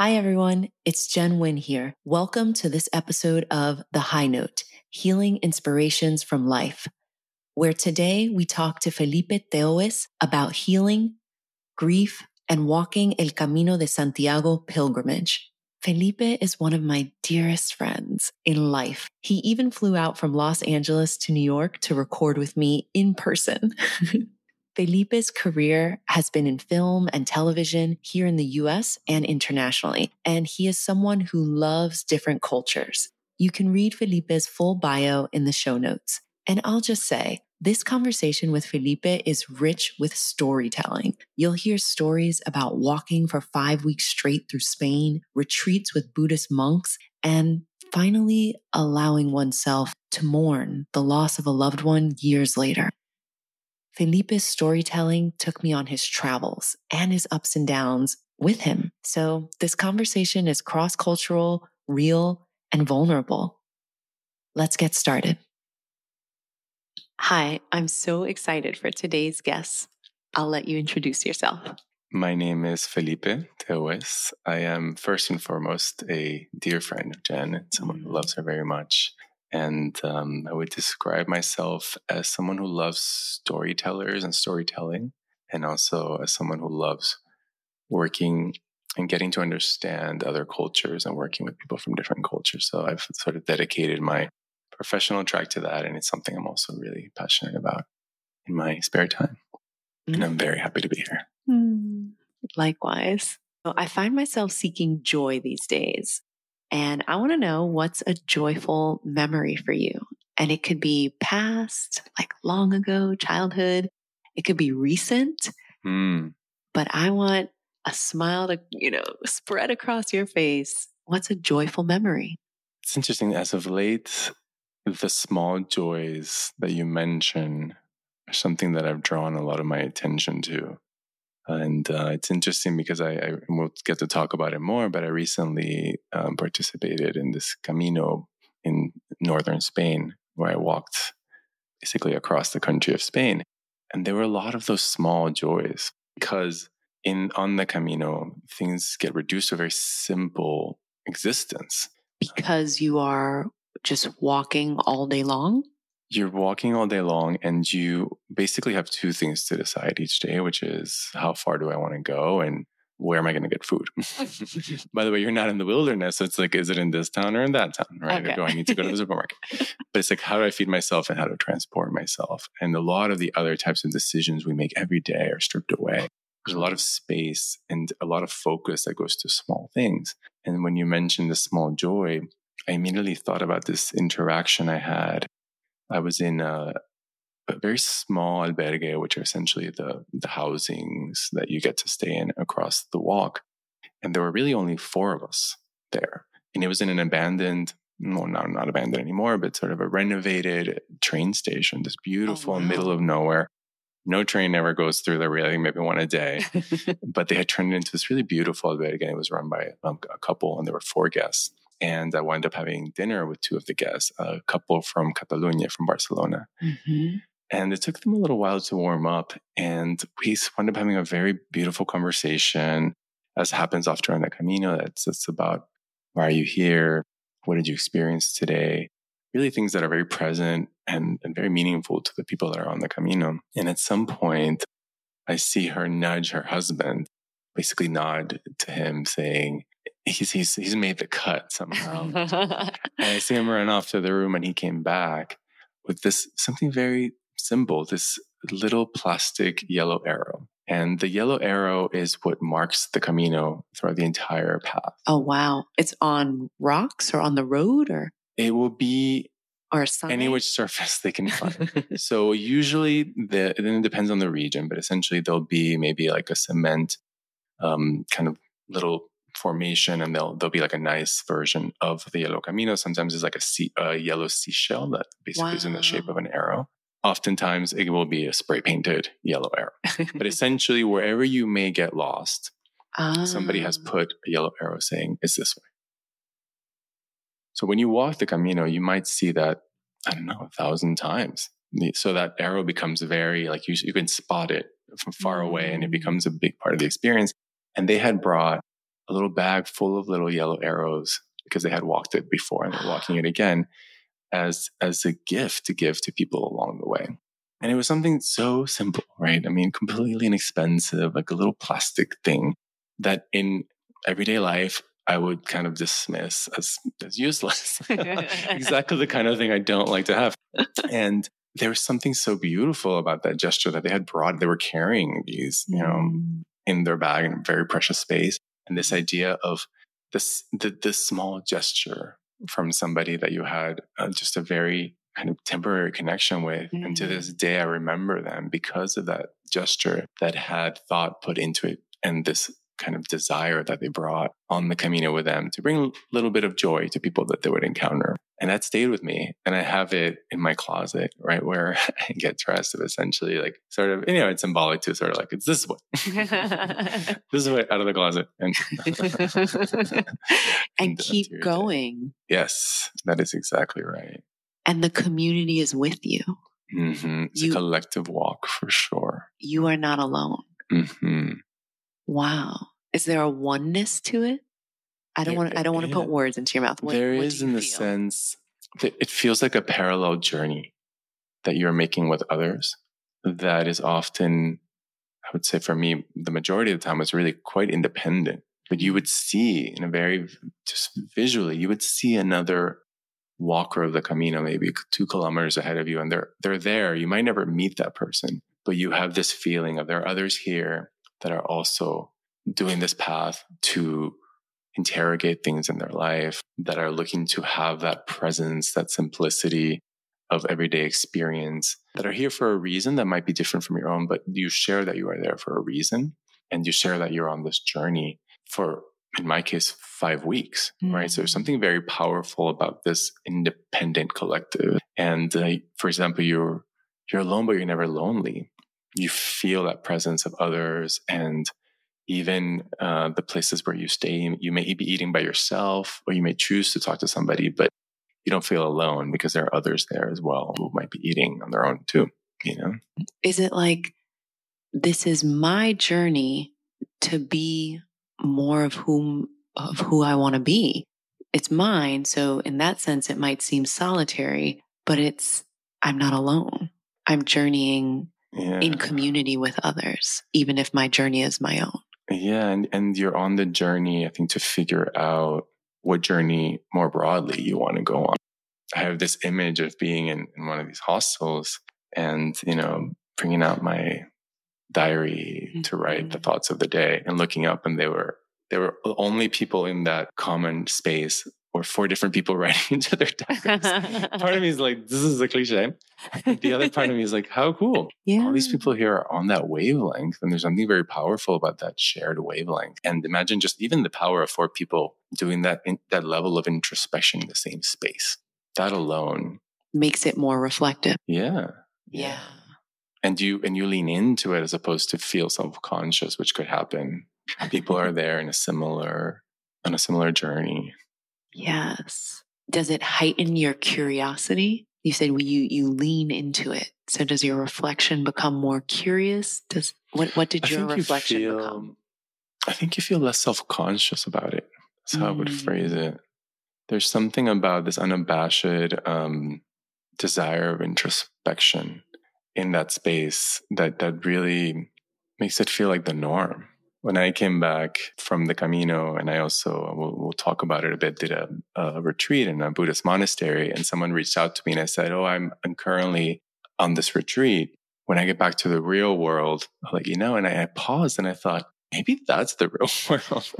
Hi, everyone. It's Jenn Win here. Welcome to this episode of The High Note Healing Inspirations from Life, where today we talk to Felipe Tewes about healing, grief, and walking El Camino de Santiago pilgrimage. Felipe is one of my dearest friends in life. He even flew out from Los Angeles to New York to record with me in person. Felipe's career has been in film and television here in the US and internationally, and he is someone who loves different cultures. You can read Felipe's full bio in the show notes. And I'll just say, this conversation with Felipe is rich with storytelling. You'll hear stories about walking for five weeks straight through Spain, retreats with Buddhist monks, and finally allowing oneself to mourn the loss of a loved one years later. Felipe's storytelling took me on his travels and his ups and downs with him. So this conversation is cross cultural, real, and vulnerable. Let's get started. Hi, I'm so excited for today's guest. I'll let you introduce yourself. My name is Felipe Tewes. I am first and foremost a dear friend of Jenn, someone who mm. loves her very much. And um, I would describe myself as someone who loves storytellers and storytelling, and also as someone who loves working and getting to understand other cultures and working with people from different cultures. So I've sort of dedicated my professional track to that. And it's something I'm also really passionate about in my spare time. Mm-hmm. And I'm very happy to be here. Mm, likewise. I find myself seeking joy these days. And I want to know what's a joyful memory for you. And it could be past, like long ago, childhood. It could be recent. Mm. But I want a smile to, you know, spread across your face. What's a joyful memory? It's interesting. As of late, the small joys that you mention are something that I've drawn a lot of my attention to. And uh, it's interesting because I, I will get to talk about it more, but I recently um, participated in this Camino in northern Spain where I walked basically across the country of Spain. And there were a lot of those small joys because in on the Camino, things get reduced to a very simple existence. Because you are just walking all day long? You're walking all day long, and you basically have two things to decide each day, which is how far do I want to go and where am I going to get food? By the way, you're not in the wilderness. So it's like, is it in this town or in that town? Right. Okay. Do I need to go to the supermarket? but it's like, how do I feed myself and how to transport myself? And a lot of the other types of decisions we make every day are stripped away. There's a lot of space and a lot of focus that goes to small things. And when you mentioned the small joy, I immediately thought about this interaction I had. I was in a, a very small albergue, which are essentially the, the housings that you get to stay in across the walk. And there were really only four of us there. And it was in an abandoned, no, not, not abandoned anymore, but sort of a renovated train station, this beautiful oh, wow. middle of nowhere. No train ever goes through there, really, maybe one a day. but they had turned it into this really beautiful albergue. And it was run by um, a couple, and there were four guests and I wound up having dinner with two of the guests, a couple from Catalonia, from Barcelona. Mm-hmm. And it took them a little while to warm up, and we wound up having a very beautiful conversation, as happens often on the Camino. That's it's about why are you here? What did you experience today? Really, things that are very present and, and very meaningful to the people that are on the Camino. And at some point, I see her nudge her husband, basically nod to him, saying, he's he's he's made the cut somehow. and I see him run off to the room, and he came back with this something very simple, this little plastic yellow arrow. And the yellow arrow is what marks the Camino throughout the entire path. Oh wow! It's on rocks or on the road, or it will be or any which surface they can find. so usually, the then it depends on the region, but essentially there'll be maybe like a cement um, kind of little formation and they'll there'll be like a nice version of the yellow camino sometimes it's like a, sea, a yellow seashell that basically wow. is in the shape of an arrow oftentimes it will be a spray painted yellow arrow but essentially wherever you may get lost somebody has ah. put a yellow arrow saying it's this way so when you walk the camino you might see that i don't know a thousand times so that arrow becomes very like you, you can spot it from far away and it mm. becomes a big part of the experience and they had brought a little bag full of little yellow arrows because they had walked it before and they're walking it again as as a gift to give to people along the way. And it was something so simple, right? I mean, completely inexpensive, like a little plastic thing that in everyday life I would kind of dismiss as, as useless. exactly the kind of thing I don't like to have. And there was something so beautiful about that gesture that they had brought, they were carrying these, you know, mm. In their bag in a very precious space. And this idea of this, the, this small gesture from somebody that you had uh, just a very kind of temporary connection with. Mm-hmm. And to this mm. day, I remember them because of that gesture that had thought put into it and this kind of desire that they brought on the Camino with them to bring a little bit of joy to people that they would encounter. And that stayed with me. And I have it in my closet, right where I get dressed of essentially like sort of, you know, it's symbolic to sort of like, it's this way. this is way out of the closet. And, and, and keep going. Yes, that is exactly right. And the community is with you. Mm-hmm. It's you, a collective walk for sure. You are not alone. Mm-hmm. Wow. Is there a oneness to it? I don't want. I don't want to put words into your mouth. What, there what is, in the sense that it feels like a parallel journey that you're making with others. That is often, I would say, for me, the majority of the time, is really quite independent. But you mm-hmm. would see in a very just visually, you would see another walker of the Camino, maybe two kilometers ahead of you, and they're they're there. You might never meet that person, but you have this feeling of there are others here that are also doing this path to interrogate things in their life, that are looking to have that presence, that simplicity of everyday experience, that are here for a reason that might be different from your own, but you share that you are there for a reason and you share that you're on this journey for, in my case, five weeks, mm. right? So there's mm. something very powerful about this independent collective. And uh, for example, you're, you're alone, but you're never lonely you feel that presence of others and even uh, the places where you stay you may be eating by yourself or you may choose to talk to somebody but you don't feel alone because there are others there as well who might be eating on their own too you know? Is it like this is my journey to be more of whom of who i want to be? It's mine so in that sense it might seem solitary but it's i'm not alone. I'm journeying yeah. in community with others, even if my journey is my own. Yeah. And, and you're on the journey, I think, to figure out what journey more broadly you want to go on. I have this image of being in, in one of these hostels and, you know, bringing out my diary mm-hmm. to write the mm-hmm. thoughts of the day and looking up and they were, there were only people in that common space or four different people writing each other diaries. part of me is like, this is a cliche. The other part of me is like, how cool. Yeah. All these people here are on that wavelength. And there's something very powerful about that shared wavelength. And imagine just even the power of four people doing that, in, that level of introspection in the same space. That alone makes it more reflective. Yeah. Yeah. And you, and you lean into it as opposed to feel self-conscious, which could happen. People are there in a similar, on a similar journey. Yes. Does it heighten your curiosity? You said well, you you lean into it. So does your reflection become more curious? Does what what did your reflection you feel, become? I think you feel less self-conscious about it. That's how mm. I would mm. phrase it. There's something about this unabashed um, desire of introspection in that space that that really makes it feel like the norm when I came back from the Camino, and I also, we'll, we'll talk about it a bit, did a, a, retreat in a Buddhist monastery, and someone reached out to me and I said, Oh, I'm, I'm currently on this retreat. When I get back to the real world, I'll let you know. And I, I paused and I thought, maybe that's the real world.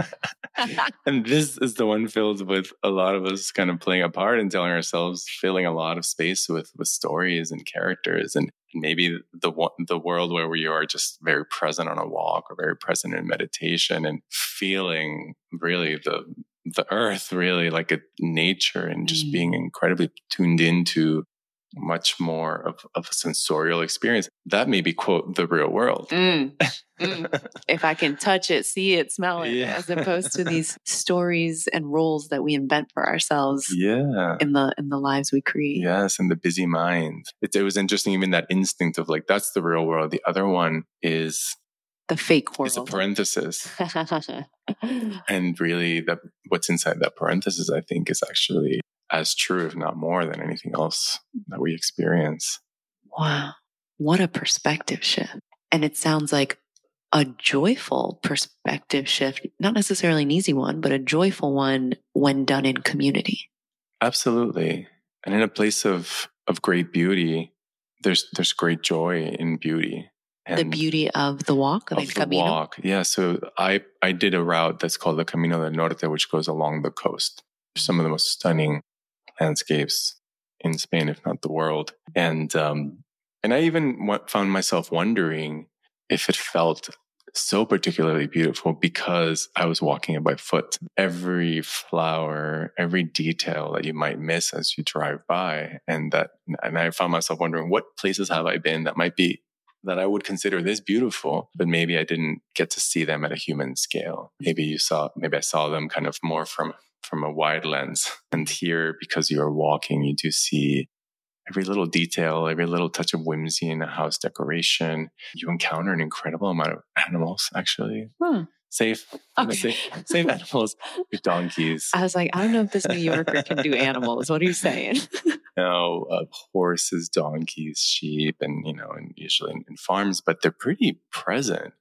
and this is the one filled with a lot of us kind of playing a part and telling ourselves, filling a lot of space with with stories and characters, and maybe the the world where we are just very present on a walk or very present in meditation and feeling really the the earth really like a nature and just mm. being incredibly tuned into much more of, of a sensorial experience. That may be, quote, the real world. Mm, mm. if I can touch it, see it, smell it, yeah. as opposed to these stories and roles that we invent for ourselves yeah. in the in the lives we create. Yes, in the busy mind. It, it was interesting, even that instinct of like, that's the real world. The other one is the fake world. It's a parenthesis. and really that what's inside that parenthesis, I think, is actually as true, if not more, than anything else that we experience. Wow. What a perspective shift. And it sounds like a joyful perspective shift, not necessarily an easy one, but a joyful one when done in community. Absolutely. And in a place of of great beauty, there's there's great joy in beauty. And the beauty of the walk, of, of the walk. Yeah. So I I did a route that's called the Camino del Norte, which goes along the coast. Some of the most stunning landscapes in Spain, if not the world. And um, and I even found myself wondering if it felt so particularly beautiful because I was walking it by foot. Every flower, every detail that you might miss as you drive by. And that, and I found myself wondering what places have I been that might be that I would consider this beautiful, but maybe I didn't get to see them at a human scale. Maybe you saw, maybe I saw them kind of more from, from a wide lens. And here, because you're walking, you do see every little detail, every little touch of whimsy in a house decoration. You encounter an incredible amount of animals, actually. Hmm. Safe, okay. safe, safe animals, donkeys. I was like, I don't know if this New Yorker can do animals. What are you saying? no, uh, horses, donkeys, sheep, and you know, and usually in, in farms, but they're pretty present.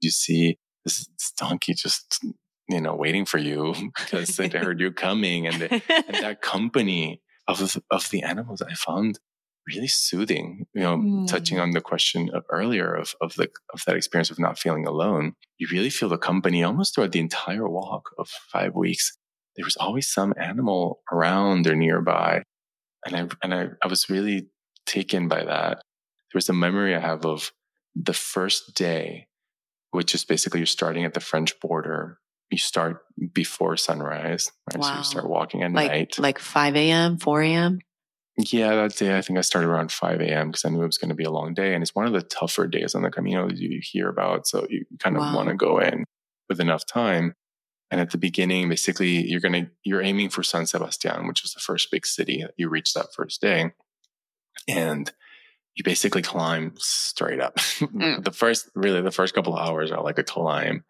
You see this, this donkey just you know waiting for you because they heard you coming, and, the, and that company of of the animals I found really soothing. You know, mm. touching on the question of earlier of of the of that experience of not feeling alone, you really feel the company almost throughout the entire walk of five weeks. There was always some animal around or nearby, and I and I, I was really taken by that. There was a memory I have of the first day, which is basically you're starting at the French border you start before sunrise. Right? Wow. So you start walking at like, night. Like 5 a.m., 4 a.m.? Yeah, that day I think I started around 5 a.m. because I knew it was going to be a long day. And it's one of the tougher days on the Camino that you hear about. So you kind of wow. want to go in with enough time. And at the beginning, basically, you're going to, you're aiming for San Sebastian, which is the first big city that you reach that first day. And you basically climb straight up. Mm. the first, really, the first couple of hours are like a climb,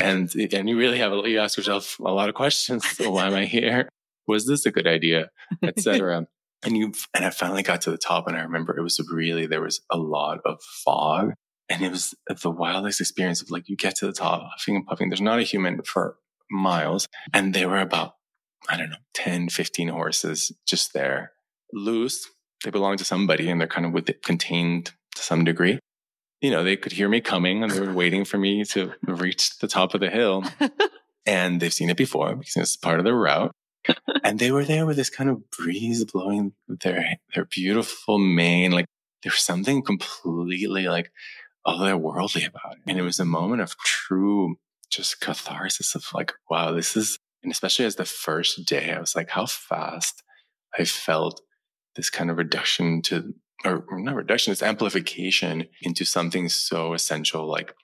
and and you really have you ask yourself a lot of questions. So why am I here? Was this a good idea, etc. and you and I finally got to the top, and I remember it was really there was a lot of fog, and it was the wildest experience of like you get to the top, huffing and puffing. There's not a human for miles, and there were about I don't know 10, 15 horses just there loose they belong to somebody and they're kind of with it contained to some degree. You know, they could hear me coming and they were waiting for me to reach the top of the hill. and they've seen it before because it's part of the route. and they were there with this kind of breeze blowing their their beautiful mane. Like there was something completely like otherworldly about it. And it was a moment of true just catharsis of like, wow, this is and especially as the first day, I was like, how fast I felt this kind of reduction to, or not reduction, it's amplification into something so essential like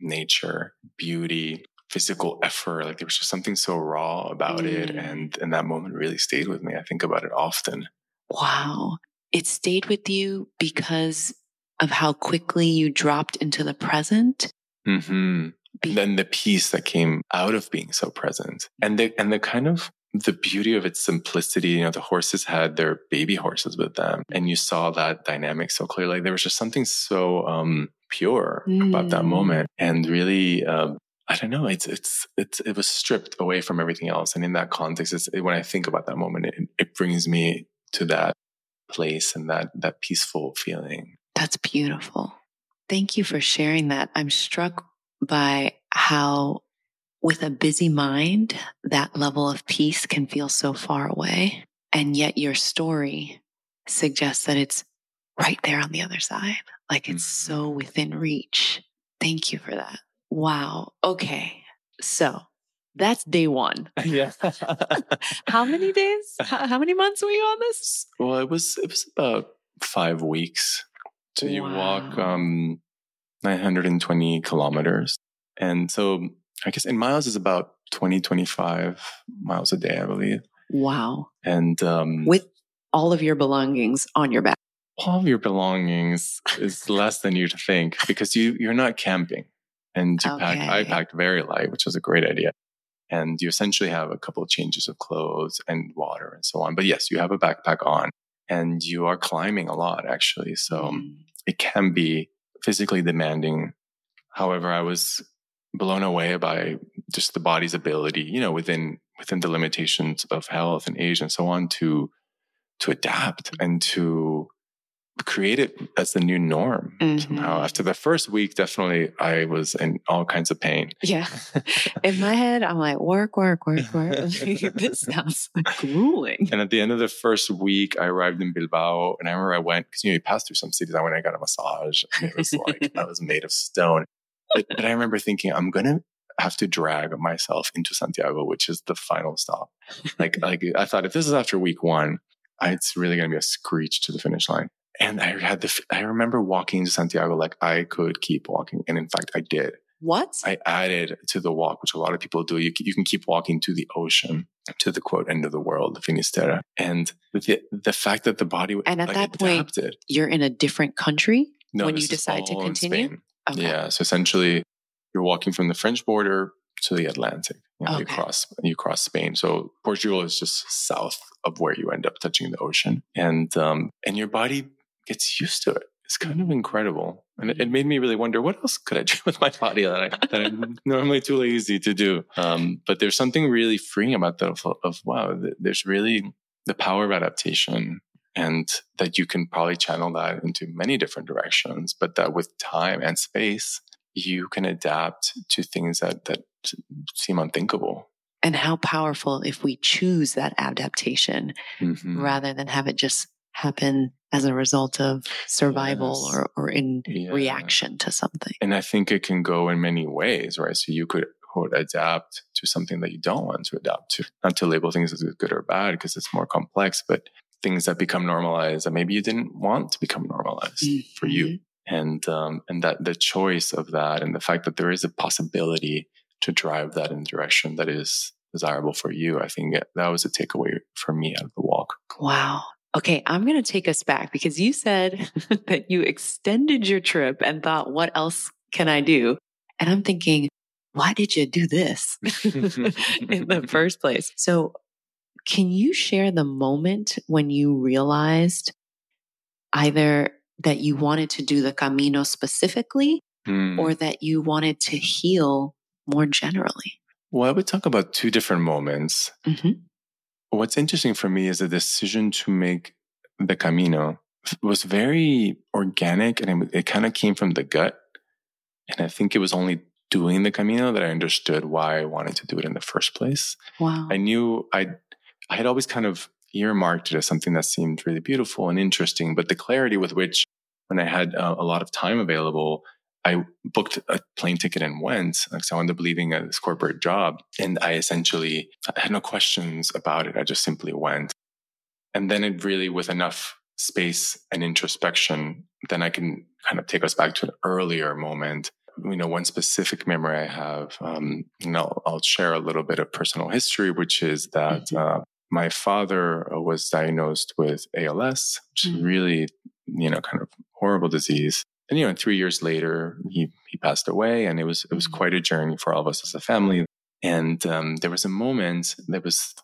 nature, beauty, physical effort. Like there was just something so raw about mm. it. And, and that moment really stayed with me. I think about it often. Wow. It stayed with you because of how quickly you dropped into the present. Mm-hmm. Be- then the peace that came out of being so present and the, and the kind of the beauty of its simplicity, you know, the horses had their baby horses with them and you saw that dynamic so clearly. There was just something so um, pure mm. about that mm. moment and really, um, I don't know, it's, it's, it's, it was stripped away from everything else. And in that context, it's, when I think about that moment, it, it brings me to that place and that, that peaceful feeling. That's beautiful. Thank you for sharing that. I'm struck by how with a busy mind, that level of peace can feel so far away. And yet your story suggests that it's right there on the other side. Like it's so mm-hmm. within reach. Thank you for that. Wow. Okay. So that's day one. Yeah. how many days? How, how, many months were you on this? Well, it was it was about five weeks. So you wow. walk um 920 kilometers. And so I guess in miles is about 20, 25 miles a day, I believe. Wow. And um, with all of your belongings on your back. All of your belongings is less than you'd think because you, you're not camping. And you pack, I packed very light, which was a great idea. And you essentially have a couple of changes of clothes and water and so on. But yes, you have a backpack on and you are climbing a lot actually. So Mm. it can be physically demanding. However, I was blown away by just the body's ability, you know, within within the limitations of health and age and so on to to adapt and to create it as the new norm somehow. Mhm. After the first week, definitely I was in all kinds of pain. Yeah. In my head, I'm like, work, work, work, work. this sounds grueling. And at the end of the first week, I arrived in Bilbao, and I remember I went because you know you pass through some cities. I went, and I got a massage, and it was like I was made of stone. But, but I remember thinking, I'm gonna have to drag myself into Santiago, which is the final stop. Like, like I thought, if this is after week one, I- it's really gonna be a screech to the finish line. And I had the, I remember walking to Santiago like I could keep walking, and in fact, I did. What? I added to the walk, which a lot of people do. You, can- you can keep walking to the ocean, to the quote end of the world, Finisterre, and the the fact that the body And at like, that point. You're in a different country No, when you decide to continue? Okay. Yeah, so essentially, you're walking from the French border to the Atlantic. You, know, you cross you cross Spain. So Portugal is just south of where you end up touching the ocean, and um, and your body gets used to it. It's kind of incredible, and it, it made me really wonder what else could I do with my body that, I, that I'm normally too lazy to do. Um, but there's something really freeing about that of, of wow, there's really the power of adaptation and that you can probably channel that into many different directions but that with time and space you can adapt to things that that seem unthinkable And how powerful if we choose that adaptation Mhm. rather than have it just happen as a result of survival Yes. or, or in Yeah. reaction to something. and i think it can go in many ways right so you could quote adapt to something that you don't want to adapt to not to label things as good or bad because it's more complex but things that become normalized that maybe you didn't want to become normalized for you Mhm. and um, and that the choice of that and the fact that there is a possibility to drive that in a direction that is desirable for you i think that was a takeaway for me out of the walk Wow. Okay, I'm going to take us back because you said that you extended your trip and thought, what else can I do? And I'm thinking, why did you do this in the first place? So, can you share the moment when you realized either that you wanted to do the Camino specifically Hmm. or that you wanted to heal more generally? well i would talk about two different moments Mhm. what's interesting for me is the decision to make the camino was very organic and it, it kind of came from the gut and i think it was only doing the camino that i understood why i wanted to do it in the first place Wow. I knew I I had always kind of earmarked it as something that seemed really beautiful and interesting, but the clarity with which, when I had uh, a lot of time available, I booked a plane ticket and went. So I wound up leaving a this corporate job, and I essentially I had no questions about it. I just simply went, and then it really, with enough space and introspection, then I can kind of take us back to an earlier moment you know, one specific memory I have, um, and I'll, I'll share a little bit of personal history, which is that Mhm. uh, my father uh, was diagnosed with ALS, which is Mhm. really, you know, kind of horrible disease. And you know, three years later, he he passed away, and it was it was Mhm. quite a journey for all of us as a family. And um, there was a moment that was,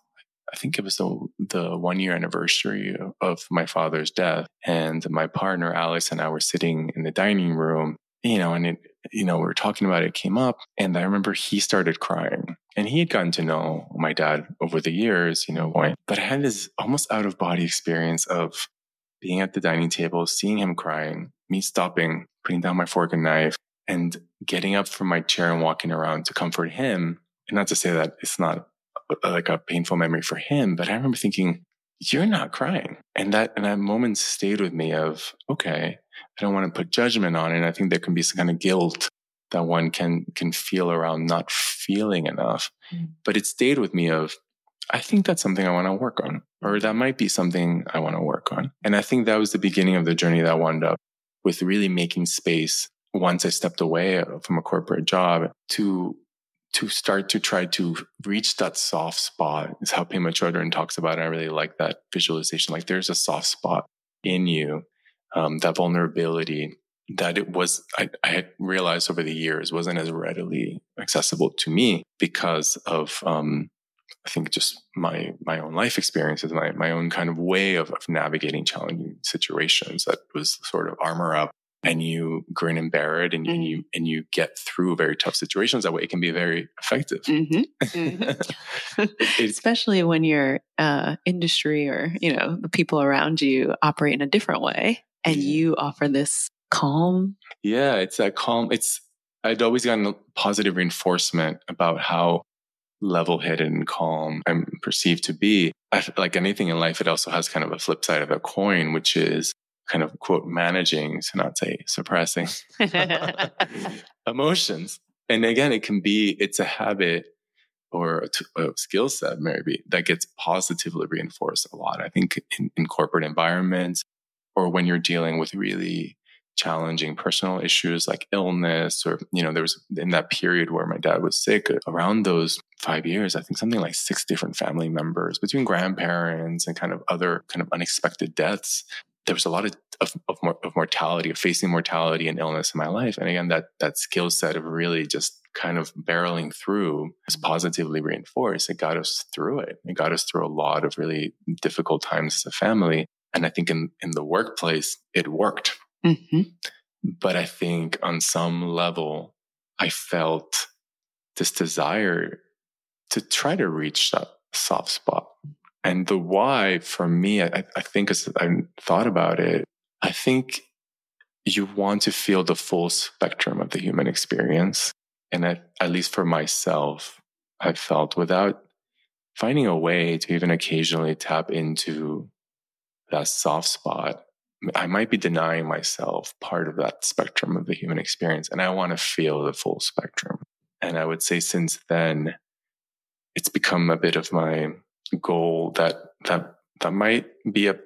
I think it was the the one year anniversary of, of my father's death, and my partner Alex and I were sitting in the dining room, you know, and it you know, we were talking about it, it came up, and I remember he started crying. And he had gotten to know my dad over the years, you know. But I had this almost out of body experience of being at the dining table, seeing him crying, me stopping, putting down my fork and knife, and getting up from my chair and walking around to comfort him. And not to say that it's not uh, like a painful memory for him, but I remember thinking, you're not crying. And that, and that moment stayed with me of, okay, I don't want to put judgment on it. And I think there can be some kind of guilt that one can can feel around not feeling enough. Mm. But it stayed with me of I think that's something I want to work on, or that might be something I want to work on. And I think that was the beginning of the journey that wound up with really making space once I stepped away from a corporate job to to start to try to reach that soft spot is how Pema Chodron talks about it. I really like that visualization. Like there's a soft spot in you um, that vulnerability that it was, I, I, had realized over the years wasn't as readily accessible to me because of, um, I think just my, my own life experiences, my, my own kind of way of, of navigating challenging situations that was sort of armor up and you grin and bear it and, mm-hmm. and, you and you get through very tough situations that way it can be very effective mm-hmm. Mm-hmm. especially when your uh, industry or you know the people around you operate in a different way and you offer this calm yeah it's that calm it's i'd always gotten a positive reinforcement about how level-headed and calm i'm perceived to be I, like anything in life it also has kind of a flip side of a coin which is kind of quote managing to not say suppressing emotions. And again it can be it's a habit or a, a skill set maybe that gets positively reinforced a lot i think in, in corporate environments or when you're dealing with really challenging personal issues like illness or you know there was in that period where my dad was sick around those five years i think something like six different family members between grandparents and kind of other kind of unexpected deaths there was a lot of of, of, of mortality, of facing mortality and illness in my life. And again, that that skill set of really just kind of barreling through was positively reinforced. It got us through it. It got us through a lot of really difficult times as a family. And I think in, in the workplace, it worked. Mm-hmm. But I think on some level, I felt this desire to try to reach that soft spot and the why for me, I, I think as I thought about it, I think you want to feel the full spectrum of the human experience. And at, at least for myself, I felt without finding a way to even occasionally tap into that soft spot, I might be denying myself part of that spectrum of the human experience. And I want to feel the full spectrum. And I would say since then, it's become a bit of my goal that that that might be a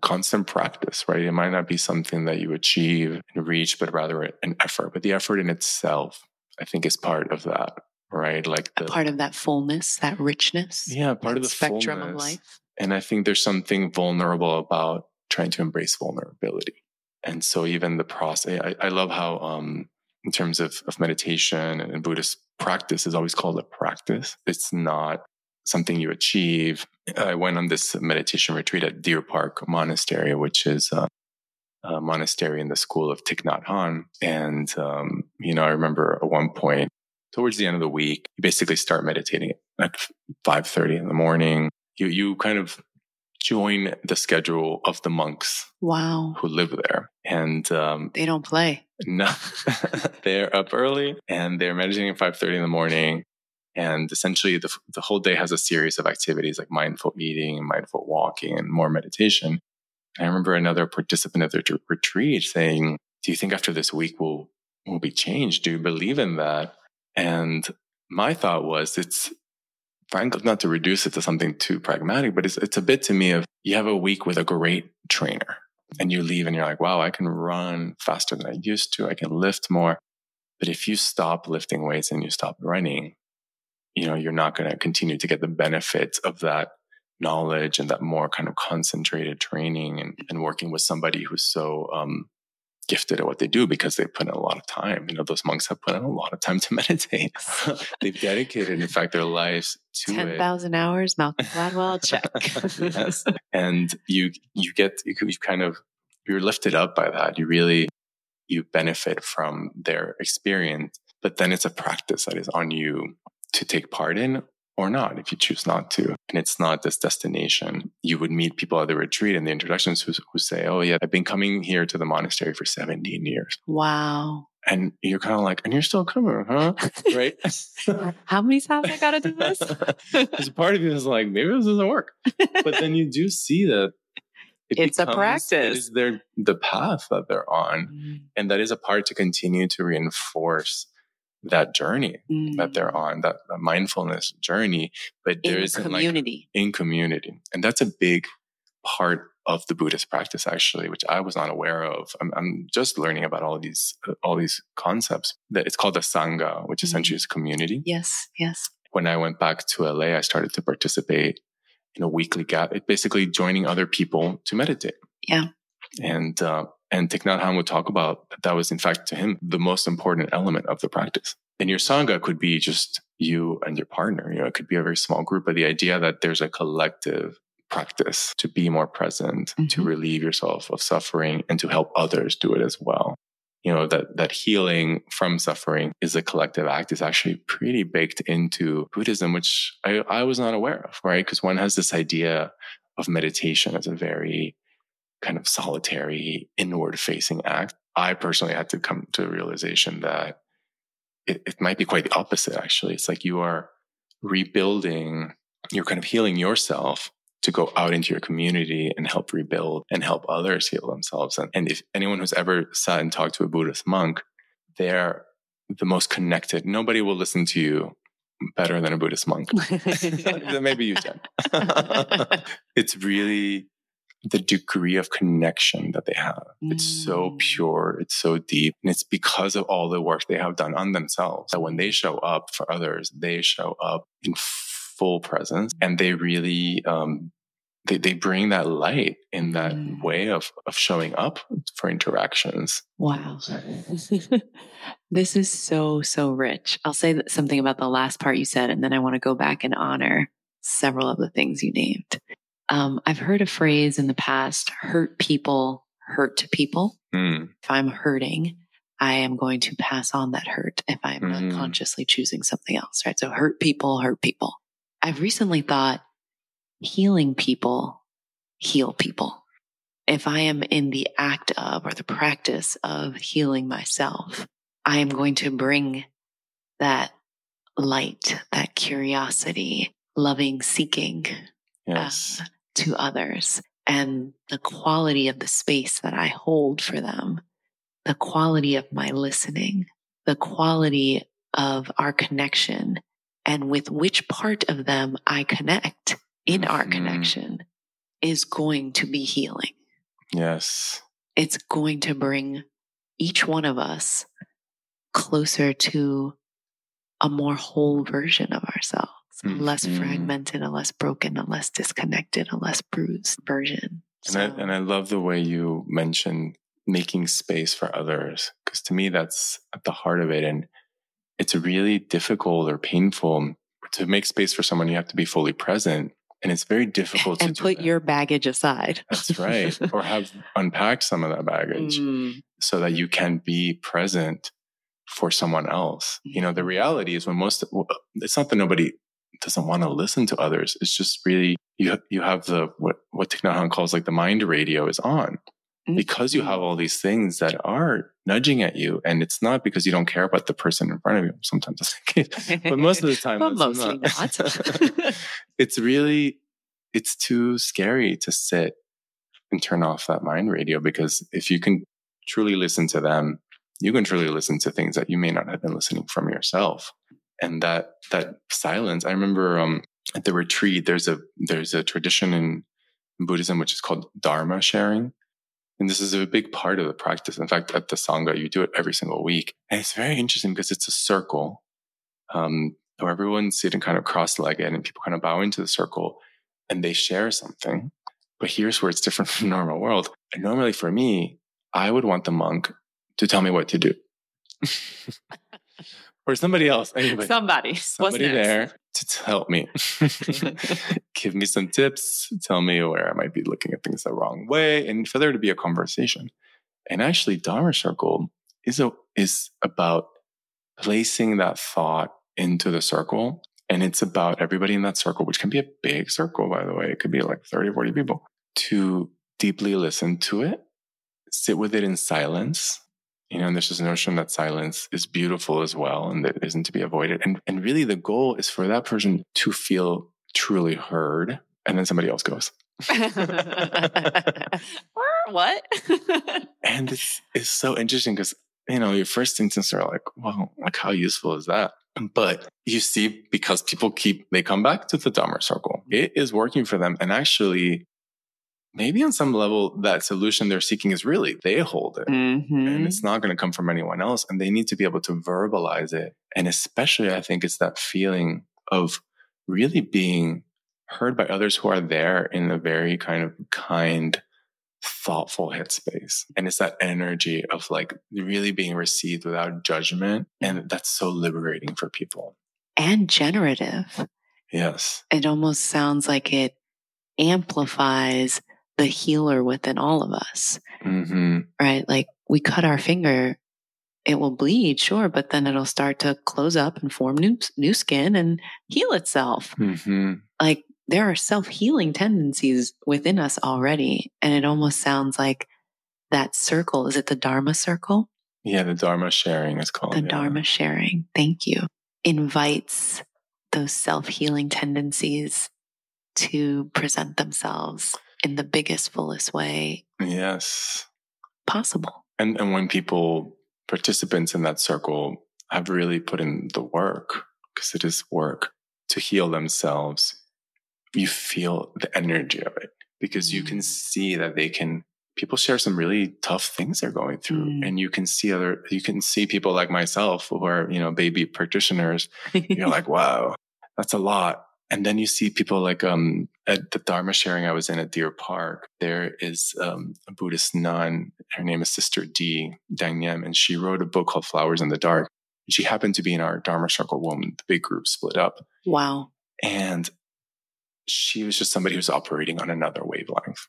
constant practice, right? It might not be something that you achieve and reach, but rather an effort. But the effort in itself, I think, is part of that, right? Like the, part of that fullness, that richness. Yeah, part of the spectrum fullness. of life. And I think there's something vulnerable about trying to embrace vulnerability. And so even the process, I, I love how, um, in terms of, of meditation and Buddhist practice is always called a practice. It's not something you achieve. I went on this meditation retreat at Deer Park Monastery, which is a, a monastery in the school of Thich Nhat Hanh. And, um, you know, I remember at one point towards the end of the week, you basically start meditating at 5.30 in the morning. You, you kind of join the schedule of the monks. Wow. Who live there. And, um, they don't play. No, they're up early and they're meditating at 5.30 in the morning and essentially, the, the whole day has a series of activities like mindful eating, mindful walking, and more meditation. And I remember another participant of the retreat saying, Do you think after this week we'll, we'll be changed? Do you believe in that? And my thought was, it's frankly not to reduce it to something too pragmatic, but it's, it's a bit to me of you have a week with a great trainer and you leave and you're like, wow, I can run faster than I used to. I can lift more. But if you stop lifting weights and you stop running, you know, you're not going to continue to get the benefits of that knowledge and that more kind of concentrated training and, and working with somebody who's so um, gifted at what they do because they put in a lot of time. You know, those monks have put in a lot of time to meditate. They've dedicated, in fact, their lives to 10,000 hours, Malcolm Gladwell, check. yes. And you, you get, you, you kind of, you're lifted up by that. You really, you benefit from their experience, but then it's a practice that is on you to take part in or not if you choose not to. And it's not this destination. You would meet people at the retreat and the introductions who, who say, Oh, yeah, I've been coming here to the monastery for 17 years. Wow. And you're kind of like, and you're still coming, huh? Right? How many times I got to do this? A part of you is like, maybe this doesn't work. But then you do see that it it's becomes, a practice. It is their, the path that they're on. Mm. And that is a part to continue to reinforce that journey mm. that they're mm. on, that, that, mindfulness journey. But there in isn't community. like in community. And that's a big part of the Buddhist practice, actually, which I was not aware of. I'm, I'm just learning about all these uh, all these concepts. That it's called the sangha, which mm. essentially is community. Yes, yes. When I went back to LA, I started to participate in a weekly gap. Basically joining other people to meditate. Yeah. And uh, And Thich Nhat Hanh would talk about that, that was, in fact, to him, the most important element of the practice. And your Sangha could be just you and your partner. You know, it could be a very small group, but the idea that there's a collective practice to be more present, mm-hmm. to relieve yourself of suffering and to help others do it as well. You know, that, that healing from suffering is a collective act is actually pretty baked into Buddhism, which I, I was not aware of, right? Because one has this idea of meditation as a very kind of solitary, inward facing act. I personally had to come to a realization that it, it might be quite the opposite, actually. It's like you are rebuilding, you're kind of healing yourself to go out into your community and help rebuild and help others heal themselves. And, and if anyone who's ever sat and talked to a Buddhist monk, they're the most connected. Nobody will listen to you better than a Buddhist monk. Maybe you, Jenn. it's really the degree of connection that they have. Mm. It's so mm. pure. It's so deep. And it's because of all the work they have done on themselves that when they show up for others, they show up in full presence and they really, um, they, they bring that light in that mm. way of, of showing up for interactions. Wow. this is so, so rich. I'll say something about the last part you said, and then I want to go back and honor several of the things you named. Um, I've heard a phrase in the past hurt people hurt to people. Mm. If I'm hurting, I am going to pass on that hurt if I'm mm. unconsciously choosing something else, right? So hurt people, hurt people. I've recently thought healing people heal people. If I am in the act of or the practice of healing myself, I am going to bring that light, that curiosity, loving seeking yes. uh, to others and the quality of the space that I hold for them, the quality of my listening, the quality of our connection and with which part of them I connect in our mm-hmm. connection is going to be healing. Yes. It's going to bring each one of us closer to a more whole version of ourselves, mm-hmm. less fragmented, a less broken, a less disconnected, a less bruised version. And, I, and I love the way you mentioned making space for others, because to me, that's at the heart of it. And it's really difficult or painful to make space for someone. You have to be fully present. And it's very difficult and to put your baggage aside. That's right. or have unpacked some of that baggage mm. so that you can be present for someone else. You know, the mm-hmm. reality is when most, it's not that nobody doesn't want to listen to others. It's just really, you, you have the, what, what Thich Nhat Hanh calls like the mind radio is on mm-hmm. because you have all these things that are nudging at you. And it's not because you don't care about the person in front of you. Sometimes that's the case, but most of the time, well, mostly not. not. it's really, it's too scary to sit and turn off that mind radio because if you can truly listen to them, you can truly listen to things that you may not have been listening from yourself. And that, that silence, I remember, um, at the retreat, there's a, there's a tradition in Buddhism, which is called Dharma sharing. And this is a big part of the practice. In fact, at the Sangha, you do it every single week. And it's very interesting because it's a circle um, where everyone's sitting kind of cross legged and people kind of bow into the circle and they share something. But here's where it's different from the normal world. And normally for me, I would want the monk to tell me what to do. or somebody else, anybody. Somebody. Somebody there to help me. Give me some tips, tell me where I might be looking at things the wrong way, and for there to be a conversation. And actually, Dharma Circle is a, is about placing that thought into the circle. And it's about everybody in that circle, which can be a big circle, by the way. It could be like 30, 40 people to deeply listen to it, sit with it in silence, you know, and there's this notion that silence is beautiful as well and that isn't to be avoided. And, and really the goal is for that person to feel truly heard. And then somebody else goes. what? and it's, it's so interesting because, you know, your first instance are like, well, like how useful is that? But you see, because people keep, they come back to the Dharma circle. Mm-hmm. It is working for them. And actually, maybe on some level that solution they're seeking is really they hold it mm-hmm. and it's not going to come from anyone else and they need to be able to verbalize it and especially i think it's that feeling of really being heard by others who are there in a very kind of kind thoughtful headspace. And it's that energy of like really being received without judgment. And that's so liberating for people. And generative. Yes. It almost sounds like it amplifies the healer within all of us. Mm-hmm. Right? Like we cut our finger, it will bleed, sure, but then it'll start to close up and form new new skin and heal itself. Mm-hmm. Like there are self healing tendencies within us already. And it almost sounds like that circle is it the Dharma circle? Yeah, the Dharma sharing is called. The yeah. Dharma sharing, thank you, invites those self healing tendencies to present themselves in the biggest, fullest way Yes. possible. And and when people participants in that circle have really put in the work, because it is work, to heal themselves, you feel the energy of it because you can Mm. see that they can people share some really tough things they're going through Mm. and you can see other you can see people like myself who are you know baby practitioners you're like wow that's a lot and then you see people like um at the dharma sharing i was in at deer park there is um, a buddhist nun her name is sister d dang and she wrote a book called flowers in the dark. She happened to be in our dharma circle when the big group split up. Wow. and she was just somebody who's operating on another wavelength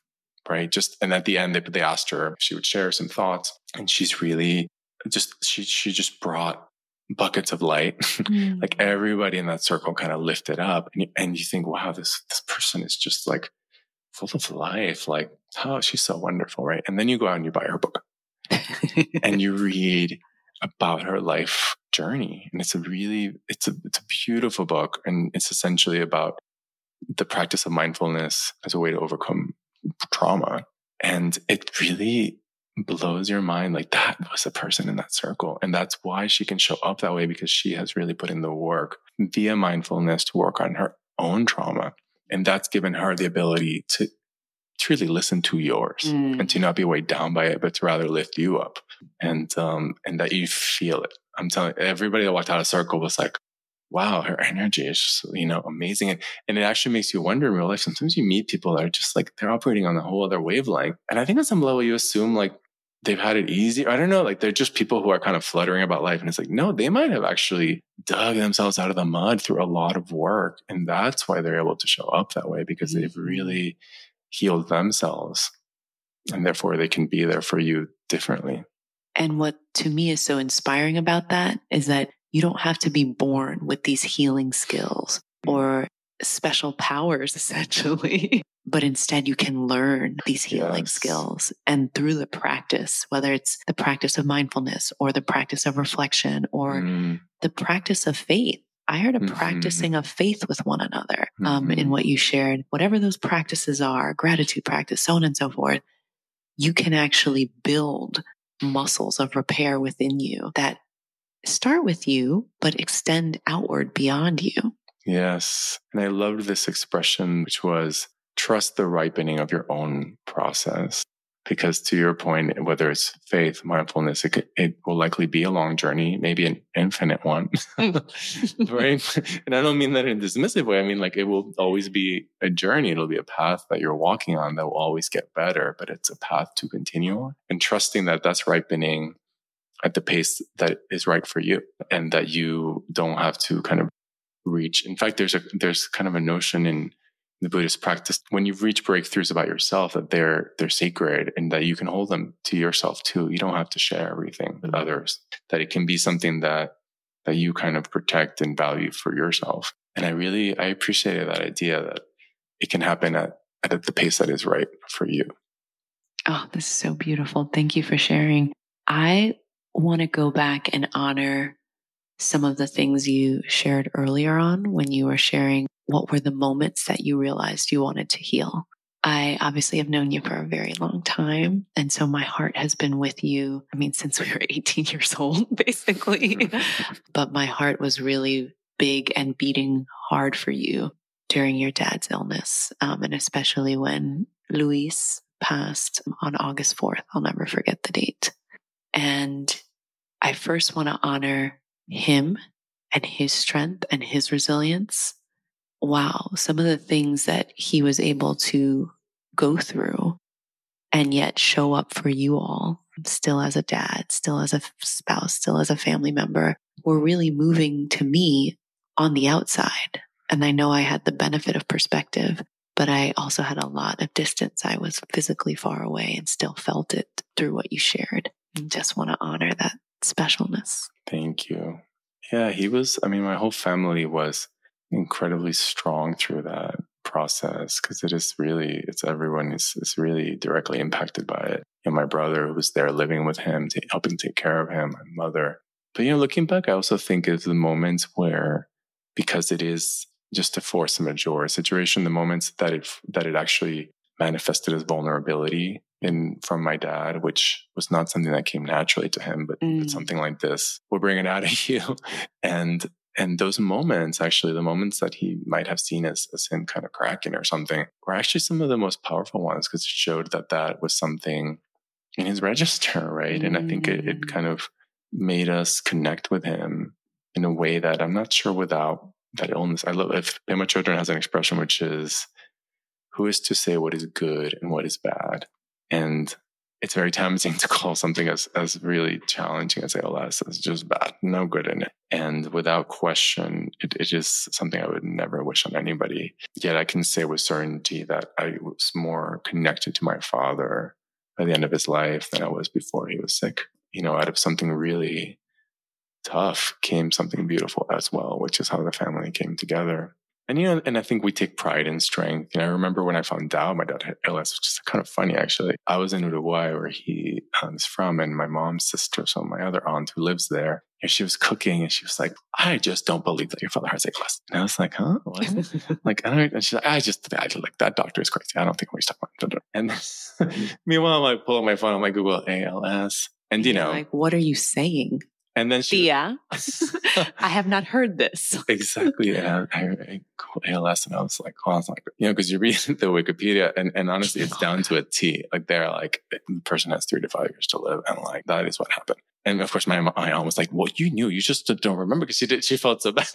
right? Just and at the end they, they asked her if she would share some thoughts. And she's really just she she just brought buckets of light. Mm. like everybody in that circle kind of lifted up and you, and you think wow this this person is just like full of life. Like oh she's so wonderful right? And then you go out and you buy her book. And you read about her life journey. And it's a really it's a it's a beautiful book and it's essentially about the practice of mindfulness as a way to overcome trauma. And it really blows your mind like that was a person in that circle. And that's why she can show up that way because she has really put in the work via mindfulness to work on her own trauma. And that's given her the ability to truly listen to yours Mm. and to not be weighed down by it but to rather lift you up. And um and that you feel it. I'm telling everybody that walked out of circle was like wow her energy is just you know amazing. And, and it actually makes you wonder in real life. Sometimes you meet people that are just like they're operating on a whole other wavelength. And i think at some level you assume like they've had it easy i don't know like they're just people who are kind of fluttering about life and it's like no they might have actually dug themselves out of the mud through a lot of work and that's why they're able to show up that way because they've Mhm. really healed themselves and therefore they can be there for you differently And what to me is so inspiring about that is that you don't have to be born with these healing skills or special powers, essentially, but instead you can learn these healing Yes. skills. And through the practice, whether it's the practice of mindfulness or the practice of reflection or Mm, the practice of faith. I heard a Mhm. practicing of faith with one another um, in Mhm. what you shared. Whatever those practices are, gratitude practice, so on and so forth, you can actually build muscles of repair within you that start with you, but extend outward beyond you. Yes and i loved this expression which was trust the ripening of your own process because to your point whether it's faith mindfulness it, could, it will likely be a long journey maybe an infinite one right? And i don't mean that in a dismissive way i mean like it will always be a journey it'll be a path that you're walking on that will always get better but it's a path to continue on and trusting that that's ripening at the pace that is right for you and that you don't have to kind of reach. In fact there's a there's kind of a notion in the buddhist practice when you've reached breakthroughs about yourself that they're they're sacred and that you can hold them to yourself too. You don't have to share everything with mm-hmm. others. That it can be something that that you kind of protect and value for yourself. And i really i appreciated that idea that it can happen at at the pace that is right for you. Oh, this is so beautiful. Thank you for sharing. I want to go back and honor some of the things you shared earlier on when you were sharing what were the moments that you realized you wanted to heal. I obviously have known you for a very long time. And so my heart has been with you. I mean, since we were 18 years old, basically. but my heart was really big and beating hard for you during your dad's illness. Um, and especially when Luis passed on August 4th. I'll never forget the date. And I first want to honor him and his strength and his resilience. Wow, some of the things that he was able to go through and yet show up for you all still as a dad, still as a spouse, still as a family member were really moving to me on the outside. And I know I had the benefit of perspective, but I also had a lot of distance. I was physically far away and still felt it through what you shared. And just want to honor that specialness. Thank you. Yeah, he was, I mean, my whole family was incredibly strong through that process because it is really it's everyone is, is really directly impacted by it and my brother who was there living with him to, helping take care of him my mother but you know looking back i also think of the moments where because it is just a force majeure situation the moments that it that it actually manifested as vulnerability in from my dad which was not something that came naturally to him but, mm. but something like this will bring it out of you and and those moments, actually, the moments that he might have seen as, as him kind of cracking or something, were actually some of the most powerful ones because it showed that that was something in his register, right? Mm. And I think it, it mm. kind of made us connect with him in a way that I'm not sure without that illness. I love if Pema Chodron has an expression which is, "Who is to say what is good and what is bad?" And it's very tempting to call something as, as really challenging as ALS as just bad, no good in it. And without question, it, it is something I would never wish on anybody. Yet I can say with certainty that I was more connected to my father by the end of his life than I was before he was sick. You know, out of something really tough came something beautiful as well, which is how the family came together. And you know, and I think we take pride in strength. Know, I remember when I found out my dad had ALS, which is kind of funny actually. I was in Uruguay where he um, is from, and my mom's sister, so my other aunt who lives there, and she was cooking, and she was like, "I just don't believe that your father has ALS." And I was like, "Huh? What?" like, I don't. And she's like, "I just, I just like that doctor is crazy. I don't think we're talking about." And meanwhile, like, pull up my phone, I'm like, Google ALS, and you know, like, what are you saying? And then she, Thea, I have not heard this. exactly. And I, I, I ALS and I was like, oh, it's like, you know, because you read the Wikipedia and, and honestly, it's down to a T. Like they're like, the person has three to five years to live. And like, that is what happened. And of course, my, my aunt was like, well, you knew, you just don't remember because she did, she felt so bad.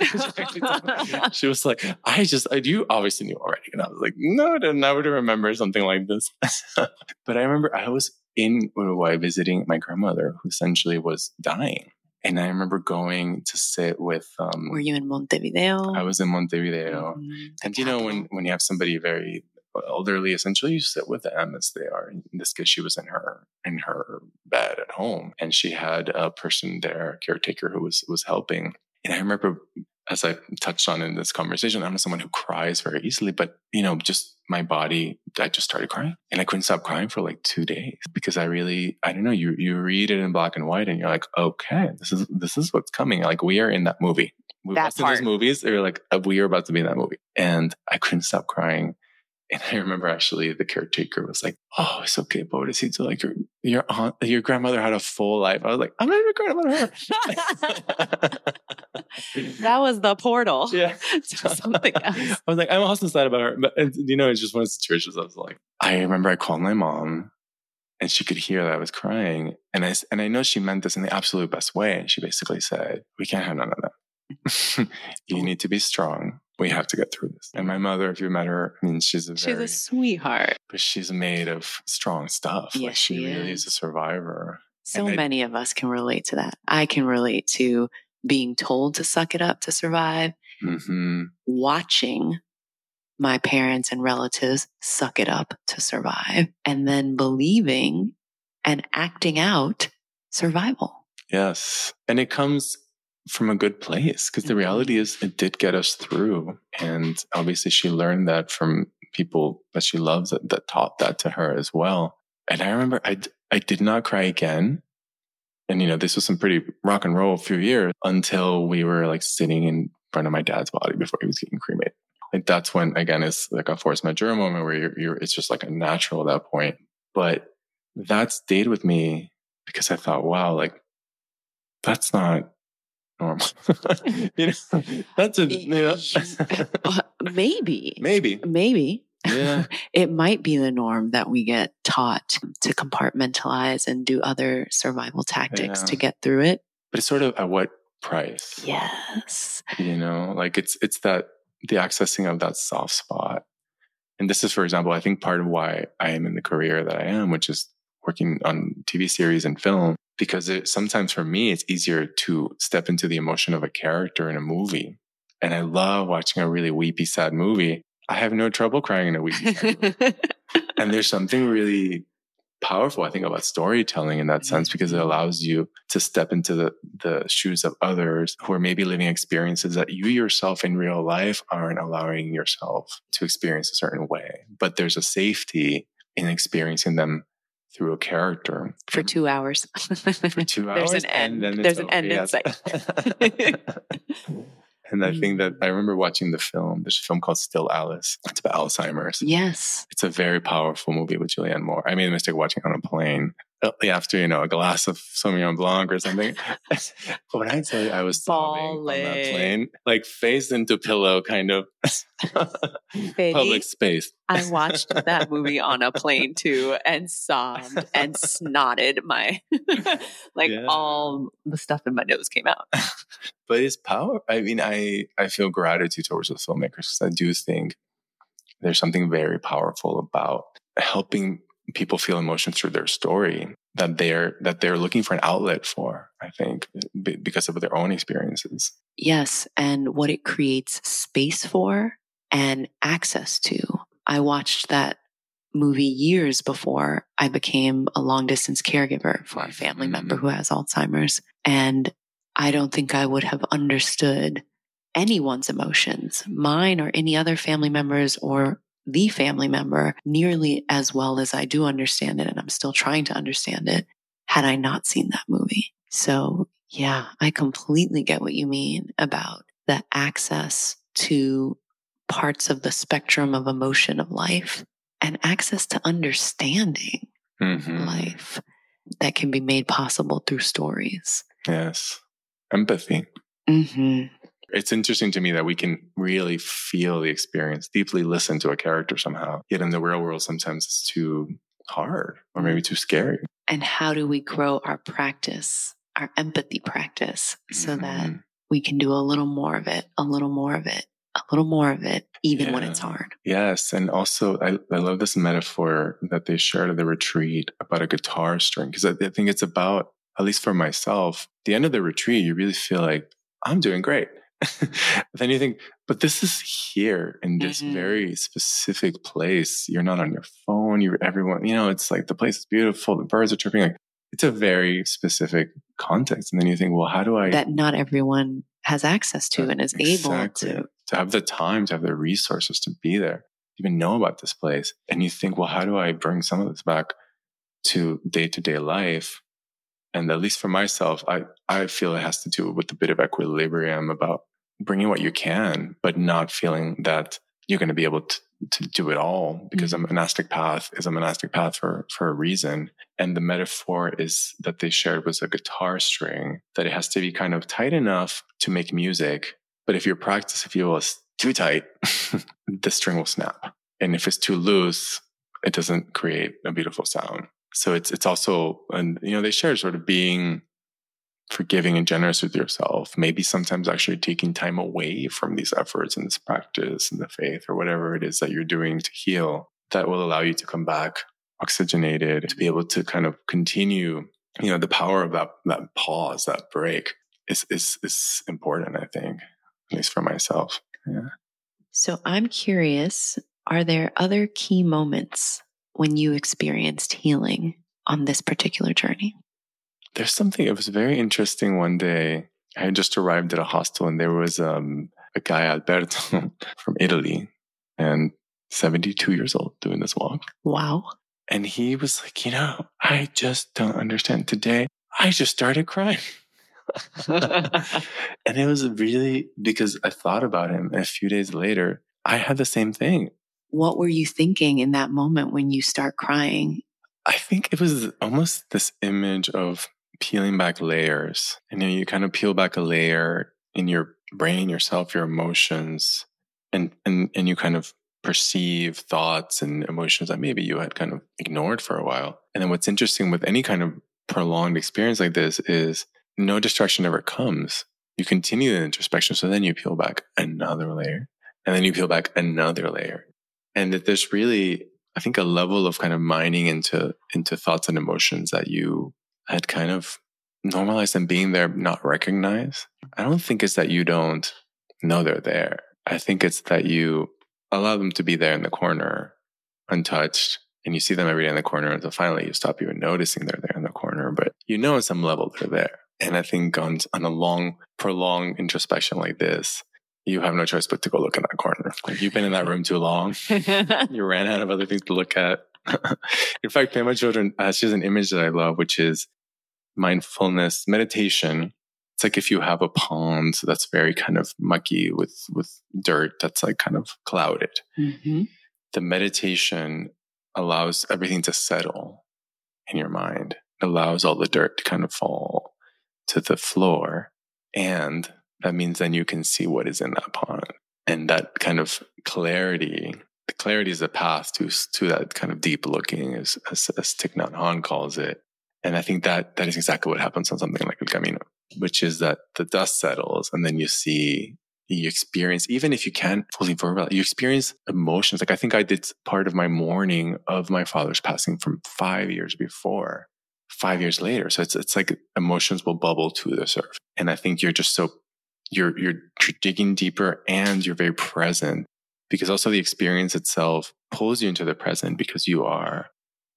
she was like, I just, I, you obviously knew already. And I was like, no, I didn't, I would remember something like this. but I remember I was in Uruguay visiting my grandmother who essentially was dying and I remember going to sit with. Um, Were you in Montevideo? I was in Montevideo, mm-hmm. and you know when when you have somebody very elderly, essentially you sit with them as they are. In this case, she was in her in her bed at home, and she had a person there, a caretaker, who was was helping. And I remember as I touched on in this conversation, I'm someone who cries very easily, but you know, just my body, I just started crying and I couldn't stop crying for like two days because I really, I don't know, you, you read it in black and white and you're like, okay, this is, this is what's coming. Like we are in that movie. We've that part. those movies. They're like, uh, we are about to be in that movie. And I couldn't stop crying. And I remember actually the caretaker was like, "Oh, it's okay, Pobrecito. Like your your aunt, your grandmother had a full life." I was like, "I'm not even crying about her." that was the portal. Yeah, something else. I was like, I'm also sad about her, but you know, it's just one of the situations. I was like, I remember I called my mom, and she could hear that I was crying, and I and I know she meant this in the absolute best way. And she basically said, "We can't have none of that. you oh. need to be strong." We have to get through this. And my mother, if you met her, I mean, she's a she's a sweetheart, but she's made of strong stuff. Yes, like she, she really is. is a survivor. So and many I, of us can relate to that. I can relate to being told to suck it up to survive, mm-hmm. watching my parents and relatives suck it up to survive, and then believing and acting out survival. Yes. And it comes from a good place because the reality mm-hmm. is it did get us through. And obviously, she learned that from people that she loves that, that taught that to her as well. And I remember I, I did not cry again. And, you know, this was some pretty rock and roll few years until we were like sitting in front of my dad's body before he was getting cremated. Like that's when, again, it's like a force majeure moment where you're, you're, it's just like a natural at that point. But that stayed with me because I thought, wow, like that's not normal. you know, that's a you know. Uh, maybe, maybe, maybe. Yeah, it might be the norm that we get taught to compartmentalize and do other survival tactics yeah. to get through it. But it's sort of at what price? Yes. You know, like it's it's that the accessing of that soft spot And this is, for example, I think part of why I am in the career that I am, which is working on TV series and film, because it, sometimes for me, it's easier to step into the emotion of a character in a movie. And I love watching a really weepy, sad movie. I have no trouble crying in a weepy, sad movie. and there's something really powerful, I think, about storytelling in that sense because it mm-hmm. allows you to step into the, the shoes of others who are maybe living experiences that you yourself in real life aren't allowing yourself to experience a certain way. But there's a safety in experiencing them through a character for two hours. for two hours. There's an end. There's an end in sight. And I think that I remember watching the film. There's a film called Still Alice. It's about Alzheimer's. Yes. It's a very powerful movie with Julianne Moore. I made the mistake of watching it on a plane after, you know, a glass of Sauvignon Blanc or something. when I tell you I was sobbing on that plane, like face into pillow kind of public space. I watched that movie on a plane too and sobbed and snotted my, like yeah. all the stuff in my nose came out. but it's power. I mean, I, I feel gratitude towards the filmmakers because I do think there's something very powerful about helping people feel emotions through their story that they're that they're looking for an outlet for i think because of their own experiences yes and what it creates space for and access to i watched that movie years before i became a long distance caregiver for a family mm-hmm. member who has alzheimer's and i don't think i would have understood anyone's emotions mine or any other family members or the family member nearly as well as I do understand it. And I'm still trying to understand it had I not seen that movie. So yeah, I completely get what you mean about the access to parts of the spectrum of emotion of life and access to understanding mm-hmm. life that can be made possible through stories. Yes. Empathy. Mm-hmm. It's interesting to me that we can really feel the experience, deeply listen to a character somehow. Yet in the real world, sometimes it's too hard or maybe too scary. And how do we grow our practice, our empathy practice, so mm-hmm. that we can do a little more of it, a little more of it, a little more of it, even yeah. when it's hard. Yes. And also, I, I love this metaphor that they shared at the retreat about a guitar string, because I, I think it's about, at least for myself, the end of the retreat, you really feel like, I'm doing great. then you think, but this is here in this mm-hmm. very specific place. You're not on your phone. You're everyone, you know, it's like the place is beautiful. The birds are chirping. Like it's a very specific context. And then you think, well, how do I? That not everyone has access to and is exactly. able to. To have the time, to have the resources to be there, even know about this place. And you think, well, how do I bring some of this back to day to day life? And at least for myself, I, I feel it has to do with a bit of equilibrium about bringing what you can, but not feeling that you're going to be able to, to do it all because mm-hmm. a monastic path is a monastic path for, for a reason. And the metaphor is that they shared was a guitar string that it has to be kind of tight enough to make music. But if your practice, if you will, is too tight, the string will snap. And if it's too loose, it doesn't create a beautiful sound. So it's, it's also, and you know, they share sort of being forgiving and generous with yourself. Maybe sometimes actually taking time away from these efforts and this practice and the faith or whatever it is that you're doing to heal that will allow you to come back oxygenated, to be able to kind of continue, you know, the power of that, that pause, that break is, is, is important, I think, at least for myself. Yeah. So I'm curious, are there other key moments when you experienced healing on this particular journey? There's something, it was very interesting one day. I had just arrived at a hostel and there was um, a guy, Alberto, from Italy and 72 years old doing this walk. Wow. And he was like, you know, I just don't understand. Today, I just started crying. and it was really because I thought about him. And a few days later, I had the same thing. What were you thinking in that moment when you start crying? I think it was almost this image of peeling back layers. And then you kind of peel back a layer in your brain, yourself, your emotions, and and and you kind of perceive thoughts and emotions that maybe you had kind of ignored for a while. And then what's interesting with any kind of prolonged experience like this is no distraction ever comes. You continue the introspection. So then you peel back another layer and then you peel back another layer. And that there's really, I think, a level of kind of mining into into thoughts and emotions that you had kind of normalized them being there, not recognize. I don't think it's that you don't know they're there. I think it's that you allow them to be there in the corner, untouched, and you see them every day in the corner until finally you stop even noticing they're there in the corner. But you know, on some level, they're there. And I think on, on a long, prolonged introspection like this, you have no choice but to go look in that corner. Like you've been in that room too long. you ran out of other things to look at. in fact, Pema Chodron uh, she has an image that I love, which is mindfulness meditation. It's like if you have a pond that's very kind of mucky with with dirt that's like kind of clouded. Mm-hmm. The meditation allows everything to settle in your mind. It allows all the dirt to kind of fall to the floor. And that means then you can see what is in that pond. And that kind of clarity, the clarity is the path to, to that kind of deep looking, as, as, as Thich Nhat Hanh calls it. And I think that that is exactly what happens on something like El Camino, which is that the dust settles and then you see you experience, even if you can't fully verbalize, you experience emotions. Like I think I did part of my mourning of my father's passing from five years before, five years later. So it's it's like emotions will bubble to the surface. And I think you're just so you're you're digging deeper and you're very present because also the experience itself pulls you into the present because you are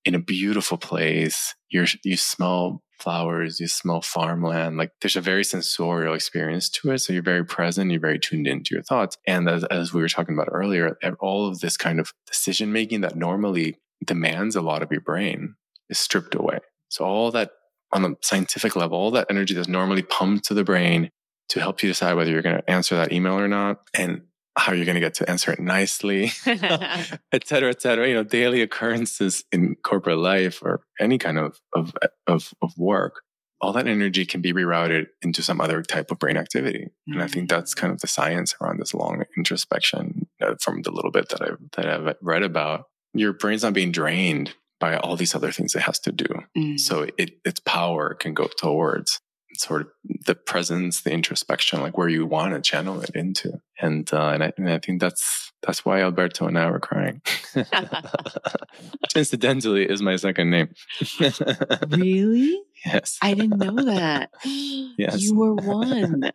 in a beautiful place. You're you smell flowers, you smell farmland. Like there's a very sensorial experience to it. So you're very present, you're very tuned into your thoughts. And as, as we were talking about earlier, all of this kind of decision making that normally demands a lot of your brain is stripped away. So all that on the scientific level, all that energy that's normally pumped to the brain to help you decide whether you're going to answer that email or not. And how you're going to get to answer it nicely, et cetera, et cetera. You know, daily occurrences in corporate life or any kind of, of, of, of work, all that energy can be rerouted into some other type of brain activity. Mm-hmm. And I think that's kind of the science around this long introspection uh, from the little bit that I've, that I've read about. Your brain's not being drained by all these other things it has to do. Mm-hmm. So it, its power can go towards sort of the presence, the introspection, like where you want to channel it into. And uh, and, I, and I think that's that's why Alberto and I were crying. Incidentally, is my second name. really? Yes. I didn't know that. yes. You were one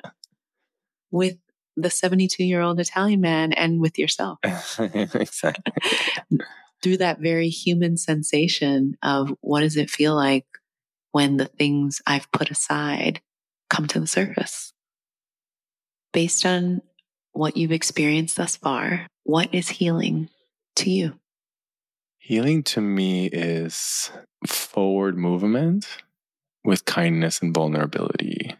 with the 72 year old Italian man and with yourself. exactly. Through that very human sensation of what does it feel like when the things I've put aside come to the surface. Based on what you've experienced thus far, what is healing to you? Healing to me is forward movement with kindness and vulnerability.